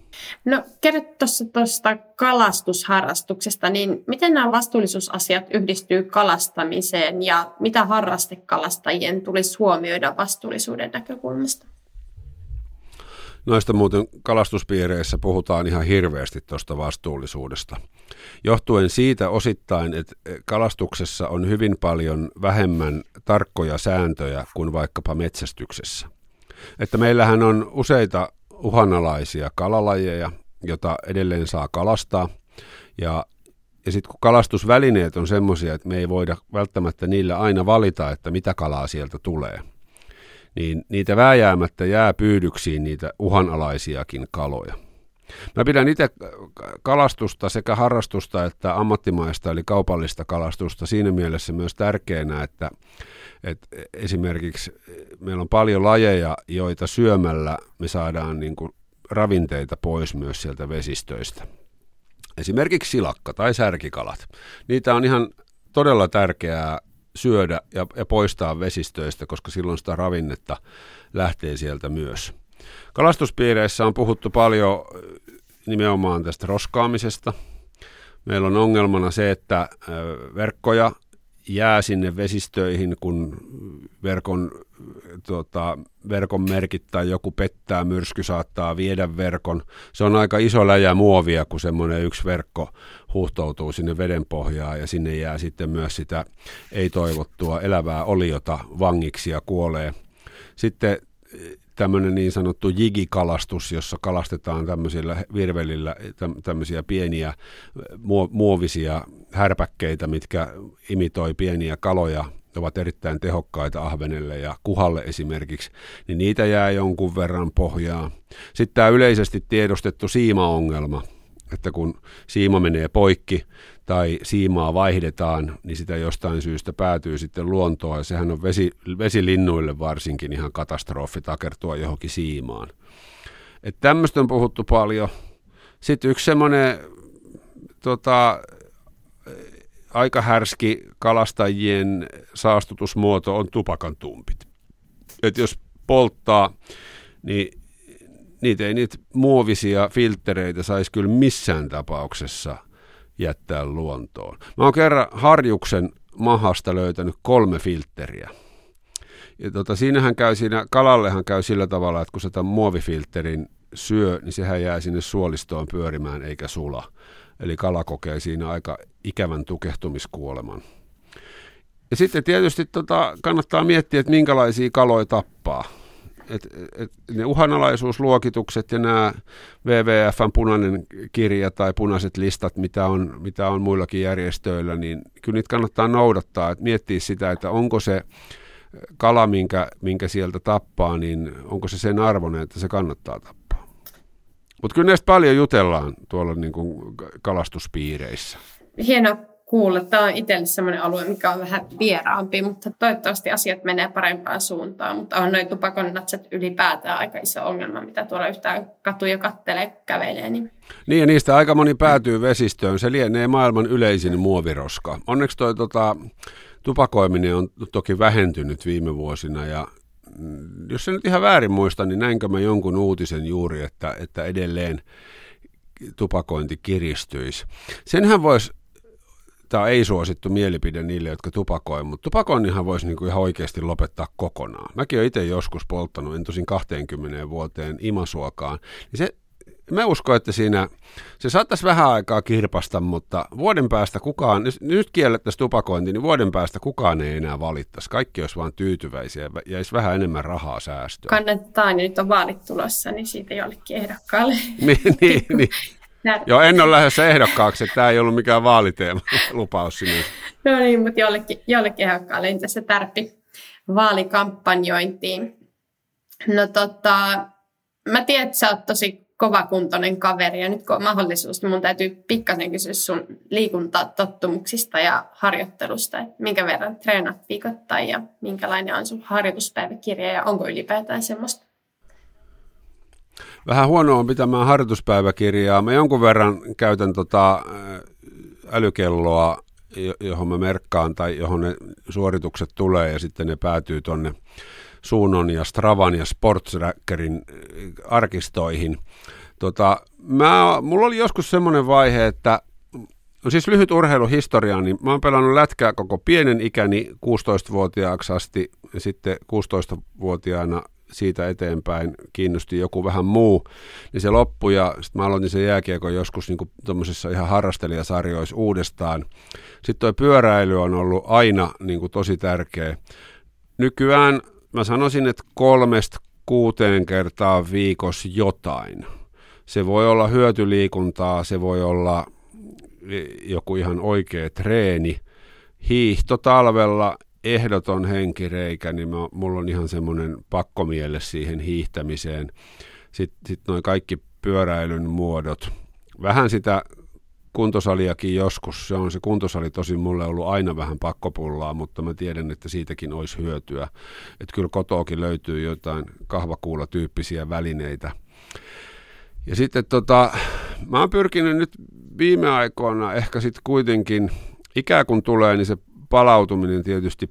No kerro tuossa tuosta kalastusharrastuksesta, niin miten nämä vastuullisuusasiat yhdistyy kalastamiseen ja mitä harrastekalastajien tulisi huomioida vastuullisuuden näkökulmasta? Noista muuten kalastuspiireissä puhutaan ihan hirveästi tuosta vastuullisuudesta. Johtuen siitä osittain, että kalastuksessa on hyvin paljon vähemmän tarkkoja sääntöjä kuin vaikkapa metsästyksessä. Että meillähän on useita uhanalaisia kalalajeja, jota edelleen saa kalastaa. Ja, ja sitten kun kalastusvälineet on semmoisia, että me ei voida välttämättä niillä aina valita, että mitä kalaa sieltä tulee, niin niitä vääjäämättä jää pyydyksiin niitä uhanalaisiakin kaloja. Mä pidän itse kalastusta sekä harrastusta että ammattimaista eli kaupallista kalastusta siinä mielessä myös tärkeänä, että et esimerkiksi meillä on paljon lajeja, joita syömällä me saadaan niin kuin ravinteita pois myös sieltä vesistöistä. Esimerkiksi silakka tai särkikalat. Niitä on ihan todella tärkeää syödä ja, ja poistaa vesistöistä, koska silloin sitä ravinnetta lähtee sieltä myös. Kalastuspiireissä on puhuttu paljon nimenomaan tästä roskaamisesta. Meillä on ongelmana se, että verkkoja jää sinne vesistöihin, kun verkon, tota, verkon merkit tai joku pettää, myrsky saattaa viedä verkon. Se on aika iso läjä muovia, kun semmoinen yksi verkko huuhtoutuu sinne veden pohjaan ja sinne jää sitten myös sitä ei-toivottua elävää oliota vangiksi ja kuolee. Sitten tämmöinen niin sanottu jigikalastus, jossa kalastetaan tämmöisillä virvelillä tämmöisiä pieniä muovisia härpäkkeitä, mitkä imitoi pieniä kaloja, ovat erittäin tehokkaita ahvenelle ja kuhalle esimerkiksi, niin niitä jää jonkun verran pohjaa. Sitten tämä yleisesti tiedostettu siimaongelma, että kun siima menee poikki tai siimaa vaihdetaan, niin sitä jostain syystä päätyy sitten luontoon. Ja sehän on vesi, vesilinnuille varsinkin ihan katastrofi takertua johonkin siimaan. Että tämmöistä on puhuttu paljon. Sitten yksi semmoinen tota, aika härski kalastajien saastutusmuoto on tupakan tumpit. Et jos polttaa, niin niitä ei niitä muovisia filtreitä saisi kyllä missään tapauksessa jättää luontoon. Mä oon kerran harjuksen mahasta löytänyt kolme filtteriä. Ja tota, siinähän käy, siinä kalallehan käy sillä tavalla, että kun se tämän muovifilterin syö, niin sehän jää sinne suolistoon pyörimään eikä sula. Eli kala kokee siinä aika ikävän tukehtumiskuoleman. Ja sitten tietysti tota, kannattaa miettiä, että minkälaisia kaloja tappaa. Et, et, ne uhanalaisuusluokitukset ja nämä WWFn punainen kirja tai punaiset listat, mitä on, mitä on muillakin järjestöillä, niin kyllä niitä kannattaa noudattaa. Et miettiä sitä, että onko se kala, minkä, minkä sieltä tappaa, niin onko se sen arvoinen, että se kannattaa tappaa. Mutta kyllä näistä paljon jutellaan tuolla niin kuin kalastuspiireissä. Hieno kuulla. Tämä on itselle sellainen alue, mikä on vähän vieraampi, mutta toivottavasti asiat menee parempaan suuntaan. Mutta on noin tupakonnatset ylipäätään aika iso ongelma, mitä tuolla yhtään katuja kattelee, kävelee. Niin. niin ja niistä aika moni päätyy vesistöön. Se lienee maailman yleisin muoviroska. Onneksi toi tota, tupakoiminen on toki vähentynyt viime vuosina ja mm, jos se nyt ihan väärin muista, niin näinkö mä jonkun uutisen juuri, että, että edelleen tupakointi kiristyisi. Senhän voisi tämä ei suosittu mielipide niille, jotka tupakoi, mutta tupakoinnihan voisi niinku ihan oikeasti lopettaa kokonaan. Mäkin olen itse joskus polttanut, en tosin 20 vuoteen imasuokaan, niin se Mä uskon, että siinä se saattaisi vähän aikaa kirpasta, mutta vuoden päästä kukaan, nyt kiellettäisiin tupakointi, niin vuoden päästä kukaan ei enää valittaisi. Kaikki olisi vain tyytyväisiä ja jäisi vähän enemmän rahaa säästöä. Kannattaa, niin nyt on vaalit tulossa, niin siitä jollekin ehdokkaalle. niin, niin, niin. Joo, en ole lähdössä ehdokkaaksi, että tämä ei ollut mikään vaaliteema lupaus sinne. No niin, mutta jollekin, jollekin ehdokkaalle niin tässä tärpi vaalikampanjointiin. No tota, mä tiedän, että sä oot tosi kovakuntoinen kaveri ja nyt kun on mahdollisuus, niin mun täytyy pikkasen kysyä sun liikuntatottumuksista ja harjoittelusta, että minkä verran treenat viikoittain ja minkälainen on sun harjoituspäiväkirja ja onko ylipäätään semmoista? Vähän huonoa on pitämään harjoituspäiväkirjaa. Mä jonkun verran käytän tota älykelloa, johon mä merkkaan tai johon ne suoritukset tulee ja sitten ne päätyy tonne Suunon ja Stravan ja Sportstrackerin arkistoihin. Tota, mä, mulla oli joskus semmoinen vaihe, että No siis lyhyt urheiluhistoria, niin mä oon pelannut lätkää koko pienen ikäni 16-vuotiaaksi asti ja sitten 16-vuotiaana siitä eteenpäin kiinnosti joku vähän muu, niin se loppui ja sitten mä aloitin sen jääkiekon joskus niin tuommoisissa ihan harrastelijasarjoissa uudestaan. Sitten toi pyöräily on ollut aina niin kuin tosi tärkeä. Nykyään mä sanoisin, että kolmesta kuuteen kertaa viikossa jotain. Se voi olla hyötyliikuntaa, se voi olla joku ihan oikea treeni. Hiihto talvella ehdoton henkireikä, niin mä, mulla on ihan semmoinen pakkomielle siihen hiihtämiseen. Sitten sit noin kaikki pyöräilyn muodot. Vähän sitä kuntosaliakin joskus. Se on se kuntosali tosi mulle ollut aina vähän pakkopullaa, mutta mä tiedän, että siitäkin olisi hyötyä. Että kyllä kotoakin löytyy jotain kahvakuulatyyppisiä välineitä. Ja sitten tota, mä oon pyrkinyt nyt viime aikoina ehkä sitten kuitenkin, ikää kun tulee, niin se palautuminen tietysti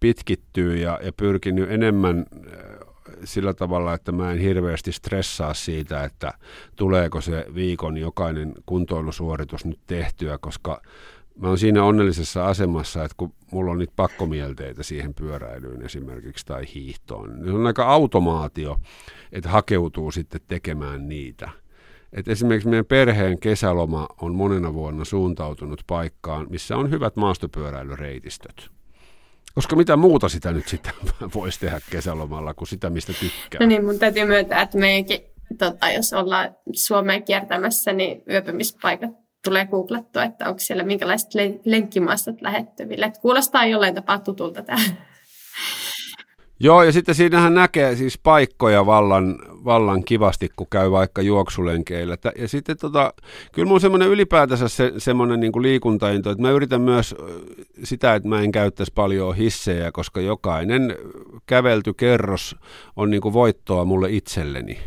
pitkittyy ja, ja pyrkinyt enemmän äh, sillä tavalla, että mä en hirveästi stressaa siitä, että tuleeko se viikon jokainen kuntoilusuoritus nyt tehtyä, koska mä oon siinä onnellisessa asemassa, että kun mulla on niitä pakkomielteitä siihen pyöräilyyn esimerkiksi tai hiihtoon, niin se on aika automaatio, että hakeutuu sitten tekemään niitä. Et esimerkiksi meidän perheen kesäloma on monena vuonna suuntautunut paikkaan, missä on hyvät maastopyöräilyreitistöt. Koska mitä muuta sitä nyt sitten voisi tehdä kesälomalla kuin sitä, mistä tykkää. No niin, mun täytyy myöntää, että meidänkin, tota, jos ollaan Suomeen kiertämässä, niin yöpymispaikat tulee googlattua, että onko siellä minkälaiset lenkkimaastot lähettävillä. Että kuulostaa jollain tapaa tutulta tämä. Joo, ja sitten siinähän näkee siis paikkoja vallan, vallan kivasti, kun käy vaikka juoksulenkeillä. Ja sitten tota, kyllä mun semmoinen ylipäätänsä se, semmoinen niin kuin liikuntainto, että mä yritän myös sitä, että mä en käyttäisi paljon hissejä, koska jokainen kävelty kerros on niin kuin voittoa mulle itselleni.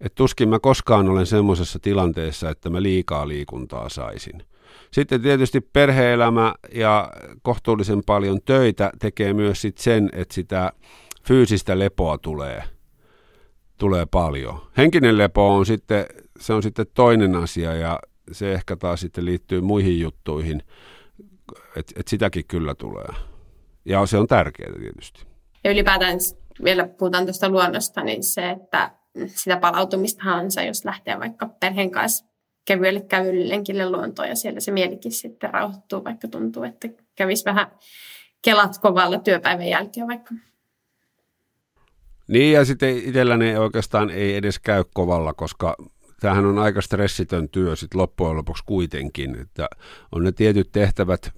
Et tuskin mä koskaan olen semmoisessa tilanteessa, että mä liikaa liikuntaa saisin. Sitten tietysti perheelämä ja kohtuullisen paljon töitä tekee myös sit sen, että sitä fyysistä lepoa tulee, tulee paljon. Henkinen lepo on sitten, se on sitten toinen asia ja se ehkä taas sitten liittyy muihin juttuihin, että et sitäkin kyllä tulee. Ja se on tärkeää tietysti. Ja ylipäätään vielä puhutaan tuosta luonnosta, niin se, että sitä palautumistahan se, jos lähtee vaikka perheen kanssa kevyelle kävylle lenkille luontoon ja siellä se mielikin sitten rauhoittuu, vaikka tuntuu, että kävisi vähän kelat kovalla työpäivän jälkeen vaikka. Niin ja sitten itselläni oikeastaan ei edes käy kovalla, koska tämähän on aika stressitön työ sitten loppujen lopuksi kuitenkin, että on ne tietyt tehtävät,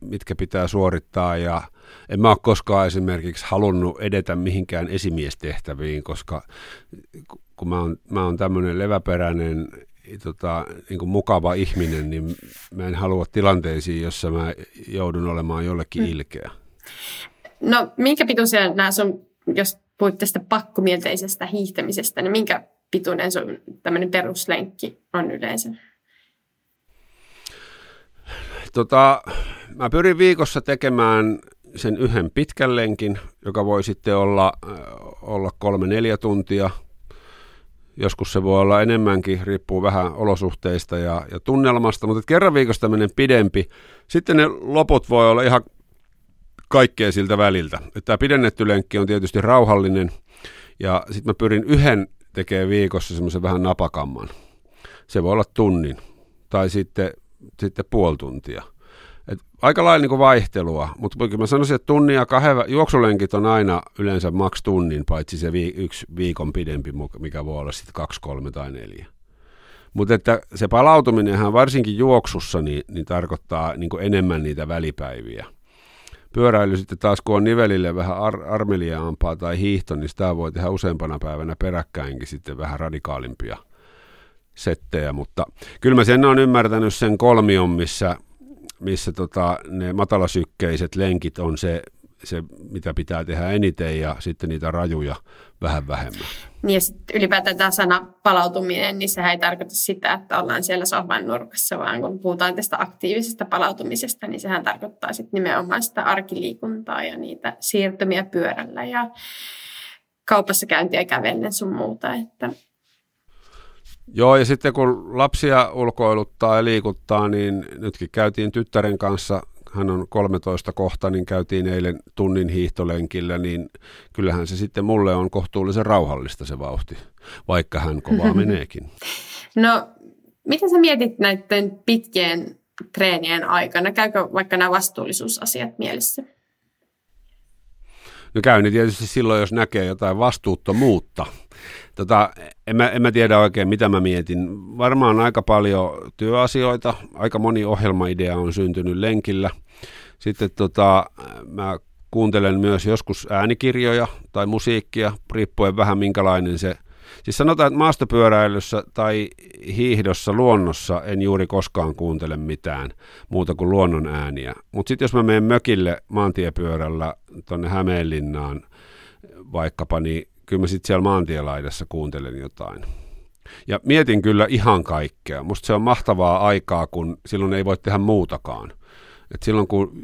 mitkä pitää suorittaa ja en mä ole koskaan esimerkiksi halunnut edetä mihinkään esimiestehtäviin, koska kun mä oon, mä oon tämmöinen leväperäinen tota, niin kuin mukava ihminen, niin mä en halua tilanteisiin, jossa mä joudun olemaan jollekin mm. ilkeä. No minkä pituisia nämä sun, jos puhuit tästä pakkomielteisestä hiihtämisestä, niin minkä pituinen sun tämmöinen peruslenkki on yleensä? Tota, mä pyrin viikossa tekemään sen yhden pitkän lenkin, joka voi sitten olla, äh, olla kolme neljä tuntia. Joskus se voi olla enemmänkin, riippuu vähän olosuhteista ja, ja tunnelmasta, mutta kerran viikossa tämmöinen pidempi. Sitten ne loput voi olla ihan kaikkea siltä väliltä. Tämä pidennetty lenkki on tietysti rauhallinen ja sitten mä pyrin yhden tekemään viikossa semmoisen vähän napakamman. Se voi olla tunnin tai sitten, sitten puoli tuntia. Aika lailla niin vaihtelua, mutta mä sanoisin, että tunnin ja kahden, juoksulenkit on aina yleensä maks tunnin, paitsi se vi, yksi viikon pidempi, mikä voi olla sitten kaksi, kolme tai neljä. Mutta että se palautuminenhan varsinkin juoksussa niin, niin tarkoittaa niin enemmän niitä välipäiviä. Pyöräily sitten taas, kun on nivelille vähän ar- armeliaampaa tai hiihto, niin sitä voi tehdä useampana päivänä peräkkäinkin sitten vähän radikaalimpia settejä, mutta kyllä mä sen on ymmärtänyt sen kolmion, missä missä tota, ne matalasykkeiset lenkit on se, se, mitä pitää tehdä eniten ja sitten niitä rajuja vähän vähemmän. Niin ja sitten ylipäätään tämä sana palautuminen, niin sehän ei tarkoita sitä, että ollaan siellä sohvan nurkassa, vaan kun puhutaan tästä aktiivisesta palautumisesta, niin sehän tarkoittaa sitten nimenomaan sitä arkiliikuntaa ja niitä siirtymiä pyörällä ja kaupassa käyntiä kävellen sun muuta. Että Joo, ja sitten kun lapsia ulkoiluttaa ja liikuttaa, niin nytkin käytiin tyttären kanssa, hän on 13 kohta, niin käytiin eilen tunnin hiihtolenkillä, niin kyllähän se sitten mulle on kohtuullisen rauhallista se vauhti, vaikka hän kovaa meneekin. No, mitä sä mietit näiden pitkien treenien aikana? Käykö vaikka nämä vastuullisuusasiat mielessä? No käy niin tietysti silloin, jos näkee jotain vastuuttomuutta. Tota, en, mä, en mä tiedä oikein, mitä mä mietin. Varmaan aika paljon työasioita, aika moni ohjelmaidea on syntynyt lenkillä. Sitten tota, mä kuuntelen myös joskus äänikirjoja tai musiikkia, riippuen vähän minkälainen se Siis sanotaan, että maastopyöräilyssä tai hiihdossa luonnossa en juuri koskaan kuuntele mitään muuta kuin luonnon ääniä. Mutta sitten jos mä menen mökille maantiepyörällä tuonne Hämeenlinnaan vaikkapa, niin kyllä mä sitten siellä maantielaidassa kuuntelen jotain. Ja mietin kyllä ihan kaikkea. Musta se on mahtavaa aikaa, kun silloin ei voi tehdä muutakaan. Et silloin kun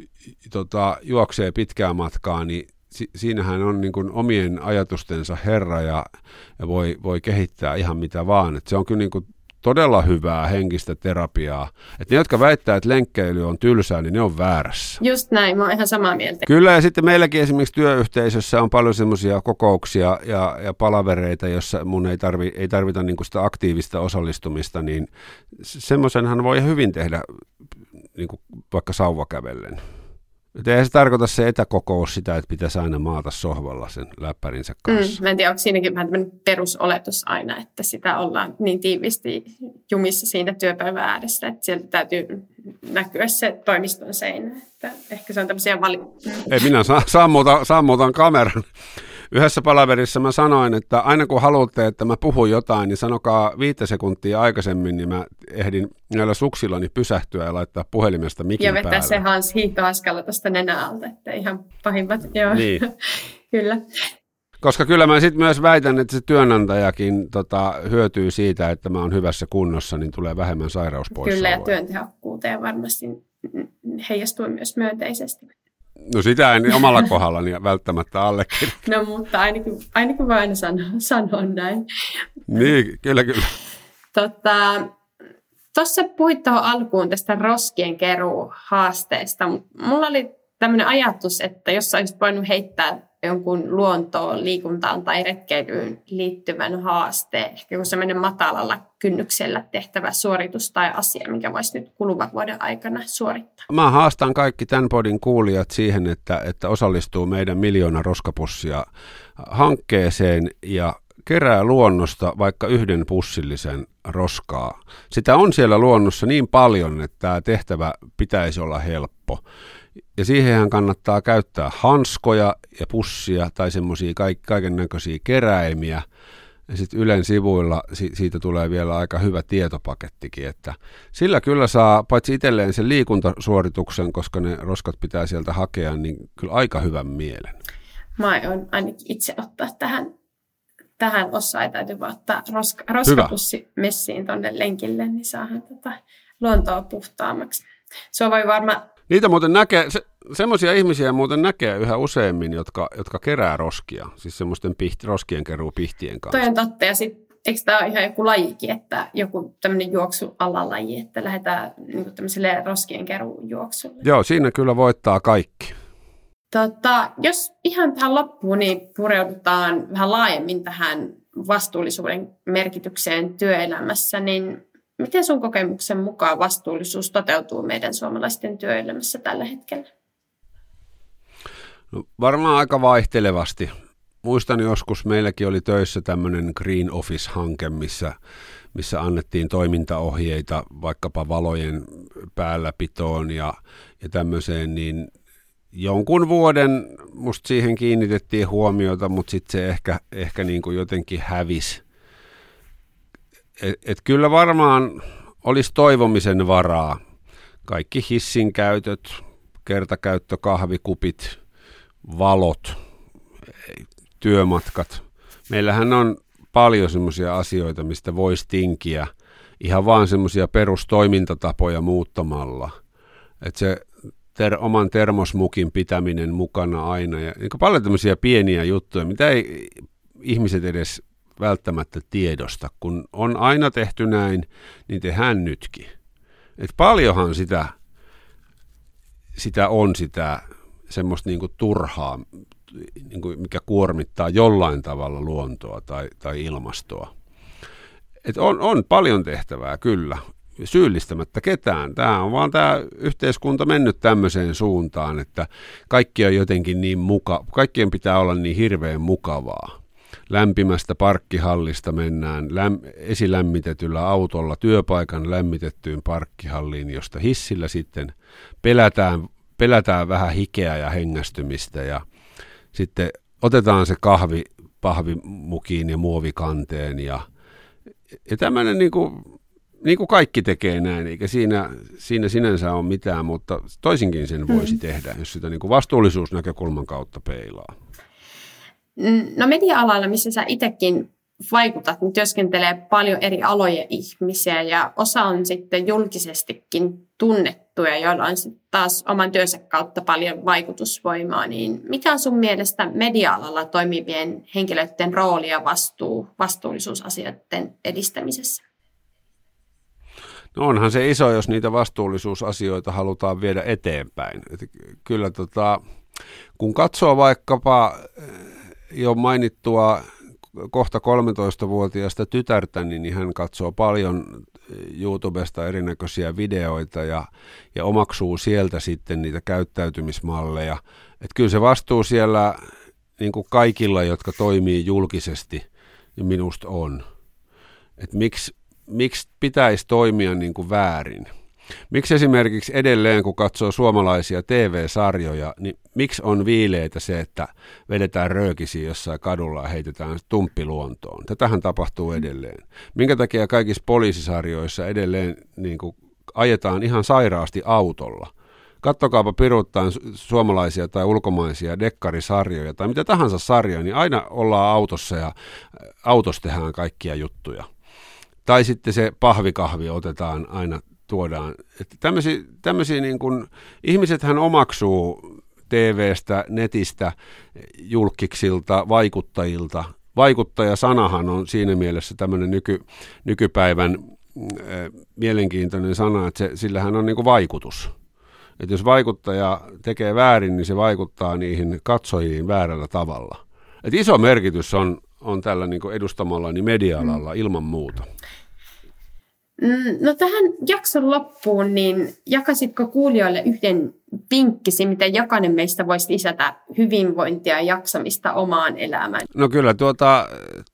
tota, juoksee pitkää matkaa, niin si- siinähän on niin kuin omien ajatustensa herra ja, ja voi, voi kehittää ihan mitä vaan. Et se on kyllä niin kuin todella hyvää henkistä terapiaa. Että ne, jotka väittää, että lenkkeily on tylsää, niin ne on väärässä. Just näin, mä oon ihan samaa mieltä. Kyllä, ja sitten meilläkin esimerkiksi työyhteisössä on paljon semmoisia kokouksia ja, ja palavereita, jossa mun ei, tarvi, ei tarvita niinku sitä aktiivista osallistumista, niin semmoisenhan voi hyvin tehdä niinku vaikka sauvakävellen. Että ei se tarkoita se etäkokous sitä, että pitäisi aina maata sohvalla sen läppärinsä mm, kanssa. Mm, mä en tiedä, onko siinäkin vähän perusoletus aina, että sitä ollaan niin tiivisti jumissa siinä työpäivän ääressä, että sieltä täytyy näkyä se toimiston seinä. Että ehkä se on tämmöisiä vali... Ei minä sammutan, sammutan kameran. Yhdessä palaverissa mä sanoin, että aina kun haluatte, että mä puhun jotain, niin sanokaa viittä sekuntia aikaisemmin, niin mä ehdin näillä suksillani pysähtyä ja laittaa puhelimesta mikin Ja vetää päälle. se Hans hiihtohaskalla tuosta nenältä, että ihan pahimmat, joo. Niin. Kyllä. Koska kyllä mä sitten myös väitän, että se työnantajakin tota, hyötyy siitä, että mä oon hyvässä kunnossa, niin tulee vähemmän sairauspoissaoloja. Kyllä, ja työntehokkuuteen varmasti heijastuu myös myönteisesti. No sitä en omalla kohdallani välttämättä allekirjoita. No mutta ainakin, ainakin voi aina sanoa, sanoa näin. Niin, kyllä kyllä. Tota, Tuossa puhuit tuohon alkuun tästä roskien keruu haasteesta. Mulla oli tämmöinen ajatus, että jos olisit voinut heittää jonkun luontoon, liikuntaan tai retkeilyyn liittyvän haasteen, ehkä joku semmoinen matalalla kynnyksellä tehtävä suoritus tai asia, mikä voisi nyt kuluvan vuoden aikana suorittaa? Mä haastan kaikki tämän podin kuulijat siihen, että, että osallistuu meidän miljoona roskapussia hankkeeseen ja kerää luonnosta vaikka yhden pussillisen roskaa. Sitä on siellä luonnossa niin paljon, että tämä tehtävä pitäisi olla helppo. Ja siihenhän kannattaa käyttää hanskoja ja pussia tai semmoisia kaiken näköisiä keräimiä. Ja sitten Ylen sivuilla siitä tulee vielä aika hyvä tietopakettikin, että sillä kyllä saa paitsi itselleen sen liikuntasuorituksen, koska ne roskat pitää sieltä hakea, niin kyllä aika hyvän mielen. Mä oon ainakin itse ottaa tähän, tähän osaan, täytyy ottaa roska, roskapussi messiin tuonne lenkille, niin saadaan tota luontoa puhtaammaksi. Se voi varmaan Niitä muuten näkee, se, semmoisia ihmisiä muuten näkee yhä useammin, jotka, jotka kerää roskia, siis semmoisten piht, roskien keruu pihtien kanssa. Toi on totta, ja sitten eikö tämä ole ihan joku lajikin, että joku tämmöinen juoksualalaji, että lähdetään niin tämmöiselle roskien keruun juoksulle. Joo, siinä kyllä voittaa kaikki. Tota, jos ihan tähän loppuun, niin pureudutaan vähän laajemmin tähän vastuullisuuden merkitykseen työelämässä, niin Miten sun kokemuksen mukaan vastuullisuus toteutuu meidän suomalaisten työelämässä tällä hetkellä? No, varmaan aika vaihtelevasti. Muistan joskus, meilläkin oli töissä tämmöinen Green Office-hanke, missä, missä annettiin toimintaohjeita vaikkapa valojen päälläpitoon ja, ja tämmöiseen, niin jonkun vuoden musta siihen kiinnitettiin huomiota, mutta sitten se ehkä, ehkä niin kuin jotenkin hävisi et, et kyllä varmaan olisi toivomisen varaa. Kaikki hissin käytöt, kertakäyttökahvikupit, valot, työmatkat. Meillähän on paljon semmoisia asioita, mistä voisi tinkiä ihan vaan semmoisia perustoimintatapoja muuttamalla. Että se ter- oman termosmukin pitäminen mukana aina ja niin paljon tämmöisiä pieniä juttuja, mitä ei ihmiset edes välttämättä tiedosta. Kun on aina tehty näin, niin tehdään nytkin. Et paljonhan sitä, sitä on sitä semmoista niinku turhaa, niinku mikä kuormittaa jollain tavalla luontoa tai, tai ilmastoa. Et on, on paljon tehtävää kyllä, syyllistämättä ketään. Tämä on vaan tämä yhteiskunta mennyt tämmöiseen suuntaan, että kaikki on jotenkin niin muka, kaikkien pitää olla niin hirveän mukavaa lämpimästä parkkihallista mennään läm, esilämmitetyllä autolla työpaikan lämmitettyyn parkkihalliin, josta hissillä sitten pelätään, pelätään vähän hikeä ja hengästymistä ja sitten otetaan se kahvi pahvimukiin ja muovikanteen ja, ja tämmöinen niin kuin, niin kuin kaikki tekee näin, eikä siinä, siinä sinänsä ole mitään, mutta toisinkin sen voisi mm. tehdä, jos sitä niin kuin vastuullisuusnäkökulman kautta peilaa. No media-alalla, missä sä itsekin vaikutat, niin työskentelee paljon eri alojen ihmisiä ja osa on sitten julkisestikin tunnettuja, joilla on sitten taas oman työnsä kautta paljon vaikutusvoimaa. Niin mikä on sun mielestä media-alalla toimivien henkilöiden rooli ja vastuu vastuullisuusasioiden edistämisessä? No onhan se iso, jos niitä vastuullisuusasioita halutaan viedä eteenpäin. Että kyllä tota, kun katsoo vaikkapa jo mainittua kohta 13-vuotiaasta tytärtä, niin hän katsoo paljon YouTubesta erinäköisiä videoita ja, ja omaksuu sieltä sitten niitä käyttäytymismalleja. Että kyllä se vastuu siellä niin kuin kaikilla, jotka toimii julkisesti, niin minusta on. Että miksi, miksi pitäisi toimia niin kuin väärin. Miksi esimerkiksi edelleen, kun katsoo suomalaisia TV-sarjoja, niin miksi on viileitä se, että vedetään röökisiä jossain kadulla ja heitetään tumppiluontoon? Tätähän tapahtuu edelleen. Minkä takia kaikissa poliisisarjoissa edelleen niin kuin ajetaan ihan sairaasti autolla? Kattokaapa piruuttaan suomalaisia tai ulkomaisia dekkarisarjoja tai mitä tahansa sarjoja, niin aina ollaan autossa ja autossa tehdään kaikkia juttuja. Tai sitten se pahvikahvi otetaan aina tuodaan. Että tämmöisiä, tämmöisiä niin kuin, ihmisethän omaksuu TV-stä, netistä, julkiksilta, vaikuttajilta. Vaikuttajasanahan on siinä mielessä tämmöinen nyky, nykypäivän äh, mielenkiintoinen sana, että se, sillähän on niin kuin vaikutus. Että jos vaikuttaja tekee väärin, niin se vaikuttaa niihin katsojiin väärällä tavalla. Et iso merkitys on, on tällä niin edustamallani media-alalla mm. ilman muuta. Mm, no tähän jakson loppuun, niin jakasitko kuulijoille yhden vinkkisi, miten jokainen meistä voisi lisätä hyvinvointia ja jaksamista omaan elämään? No kyllä tuota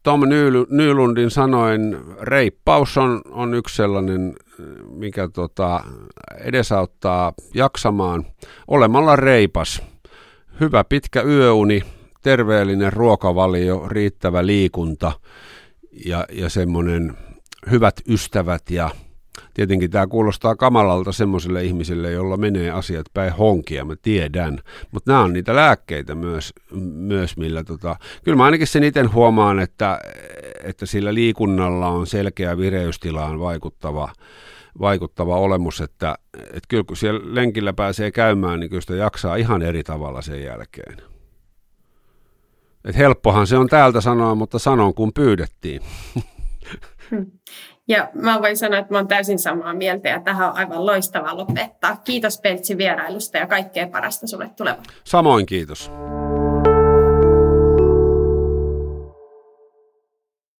Tom Nylundin sanoin, reippaus on, on yksi sellainen, mikä tota, edesauttaa jaksamaan olemalla reipas. Hyvä pitkä yöuni, terveellinen ruokavalio, riittävä liikunta ja, ja semmoinen hyvät ystävät ja tietenkin tämä kuulostaa kamalalta semmoiselle ihmiselle, jolla menee asiat päin honkia, mä tiedän. Mutta nämä on niitä lääkkeitä myös, myös millä tota, kyllä mä ainakin sen itse huomaan, että, että sillä liikunnalla on selkeä vireystilaan vaikuttava, vaikuttava olemus, että, että kyllä kun siellä lenkillä pääsee käymään, niin kyllä sitä jaksaa ihan eri tavalla sen jälkeen. Et helppohan se on täältä sanoa, mutta sanon kun pyydettiin. Hmm. Ja mä voin sanoa, että mä oon täysin samaa mieltä ja tähän on aivan loistava lopettaa. Kiitos Peltsi vierailusta ja kaikkea parasta sulle tulevaan. Samoin kiitos.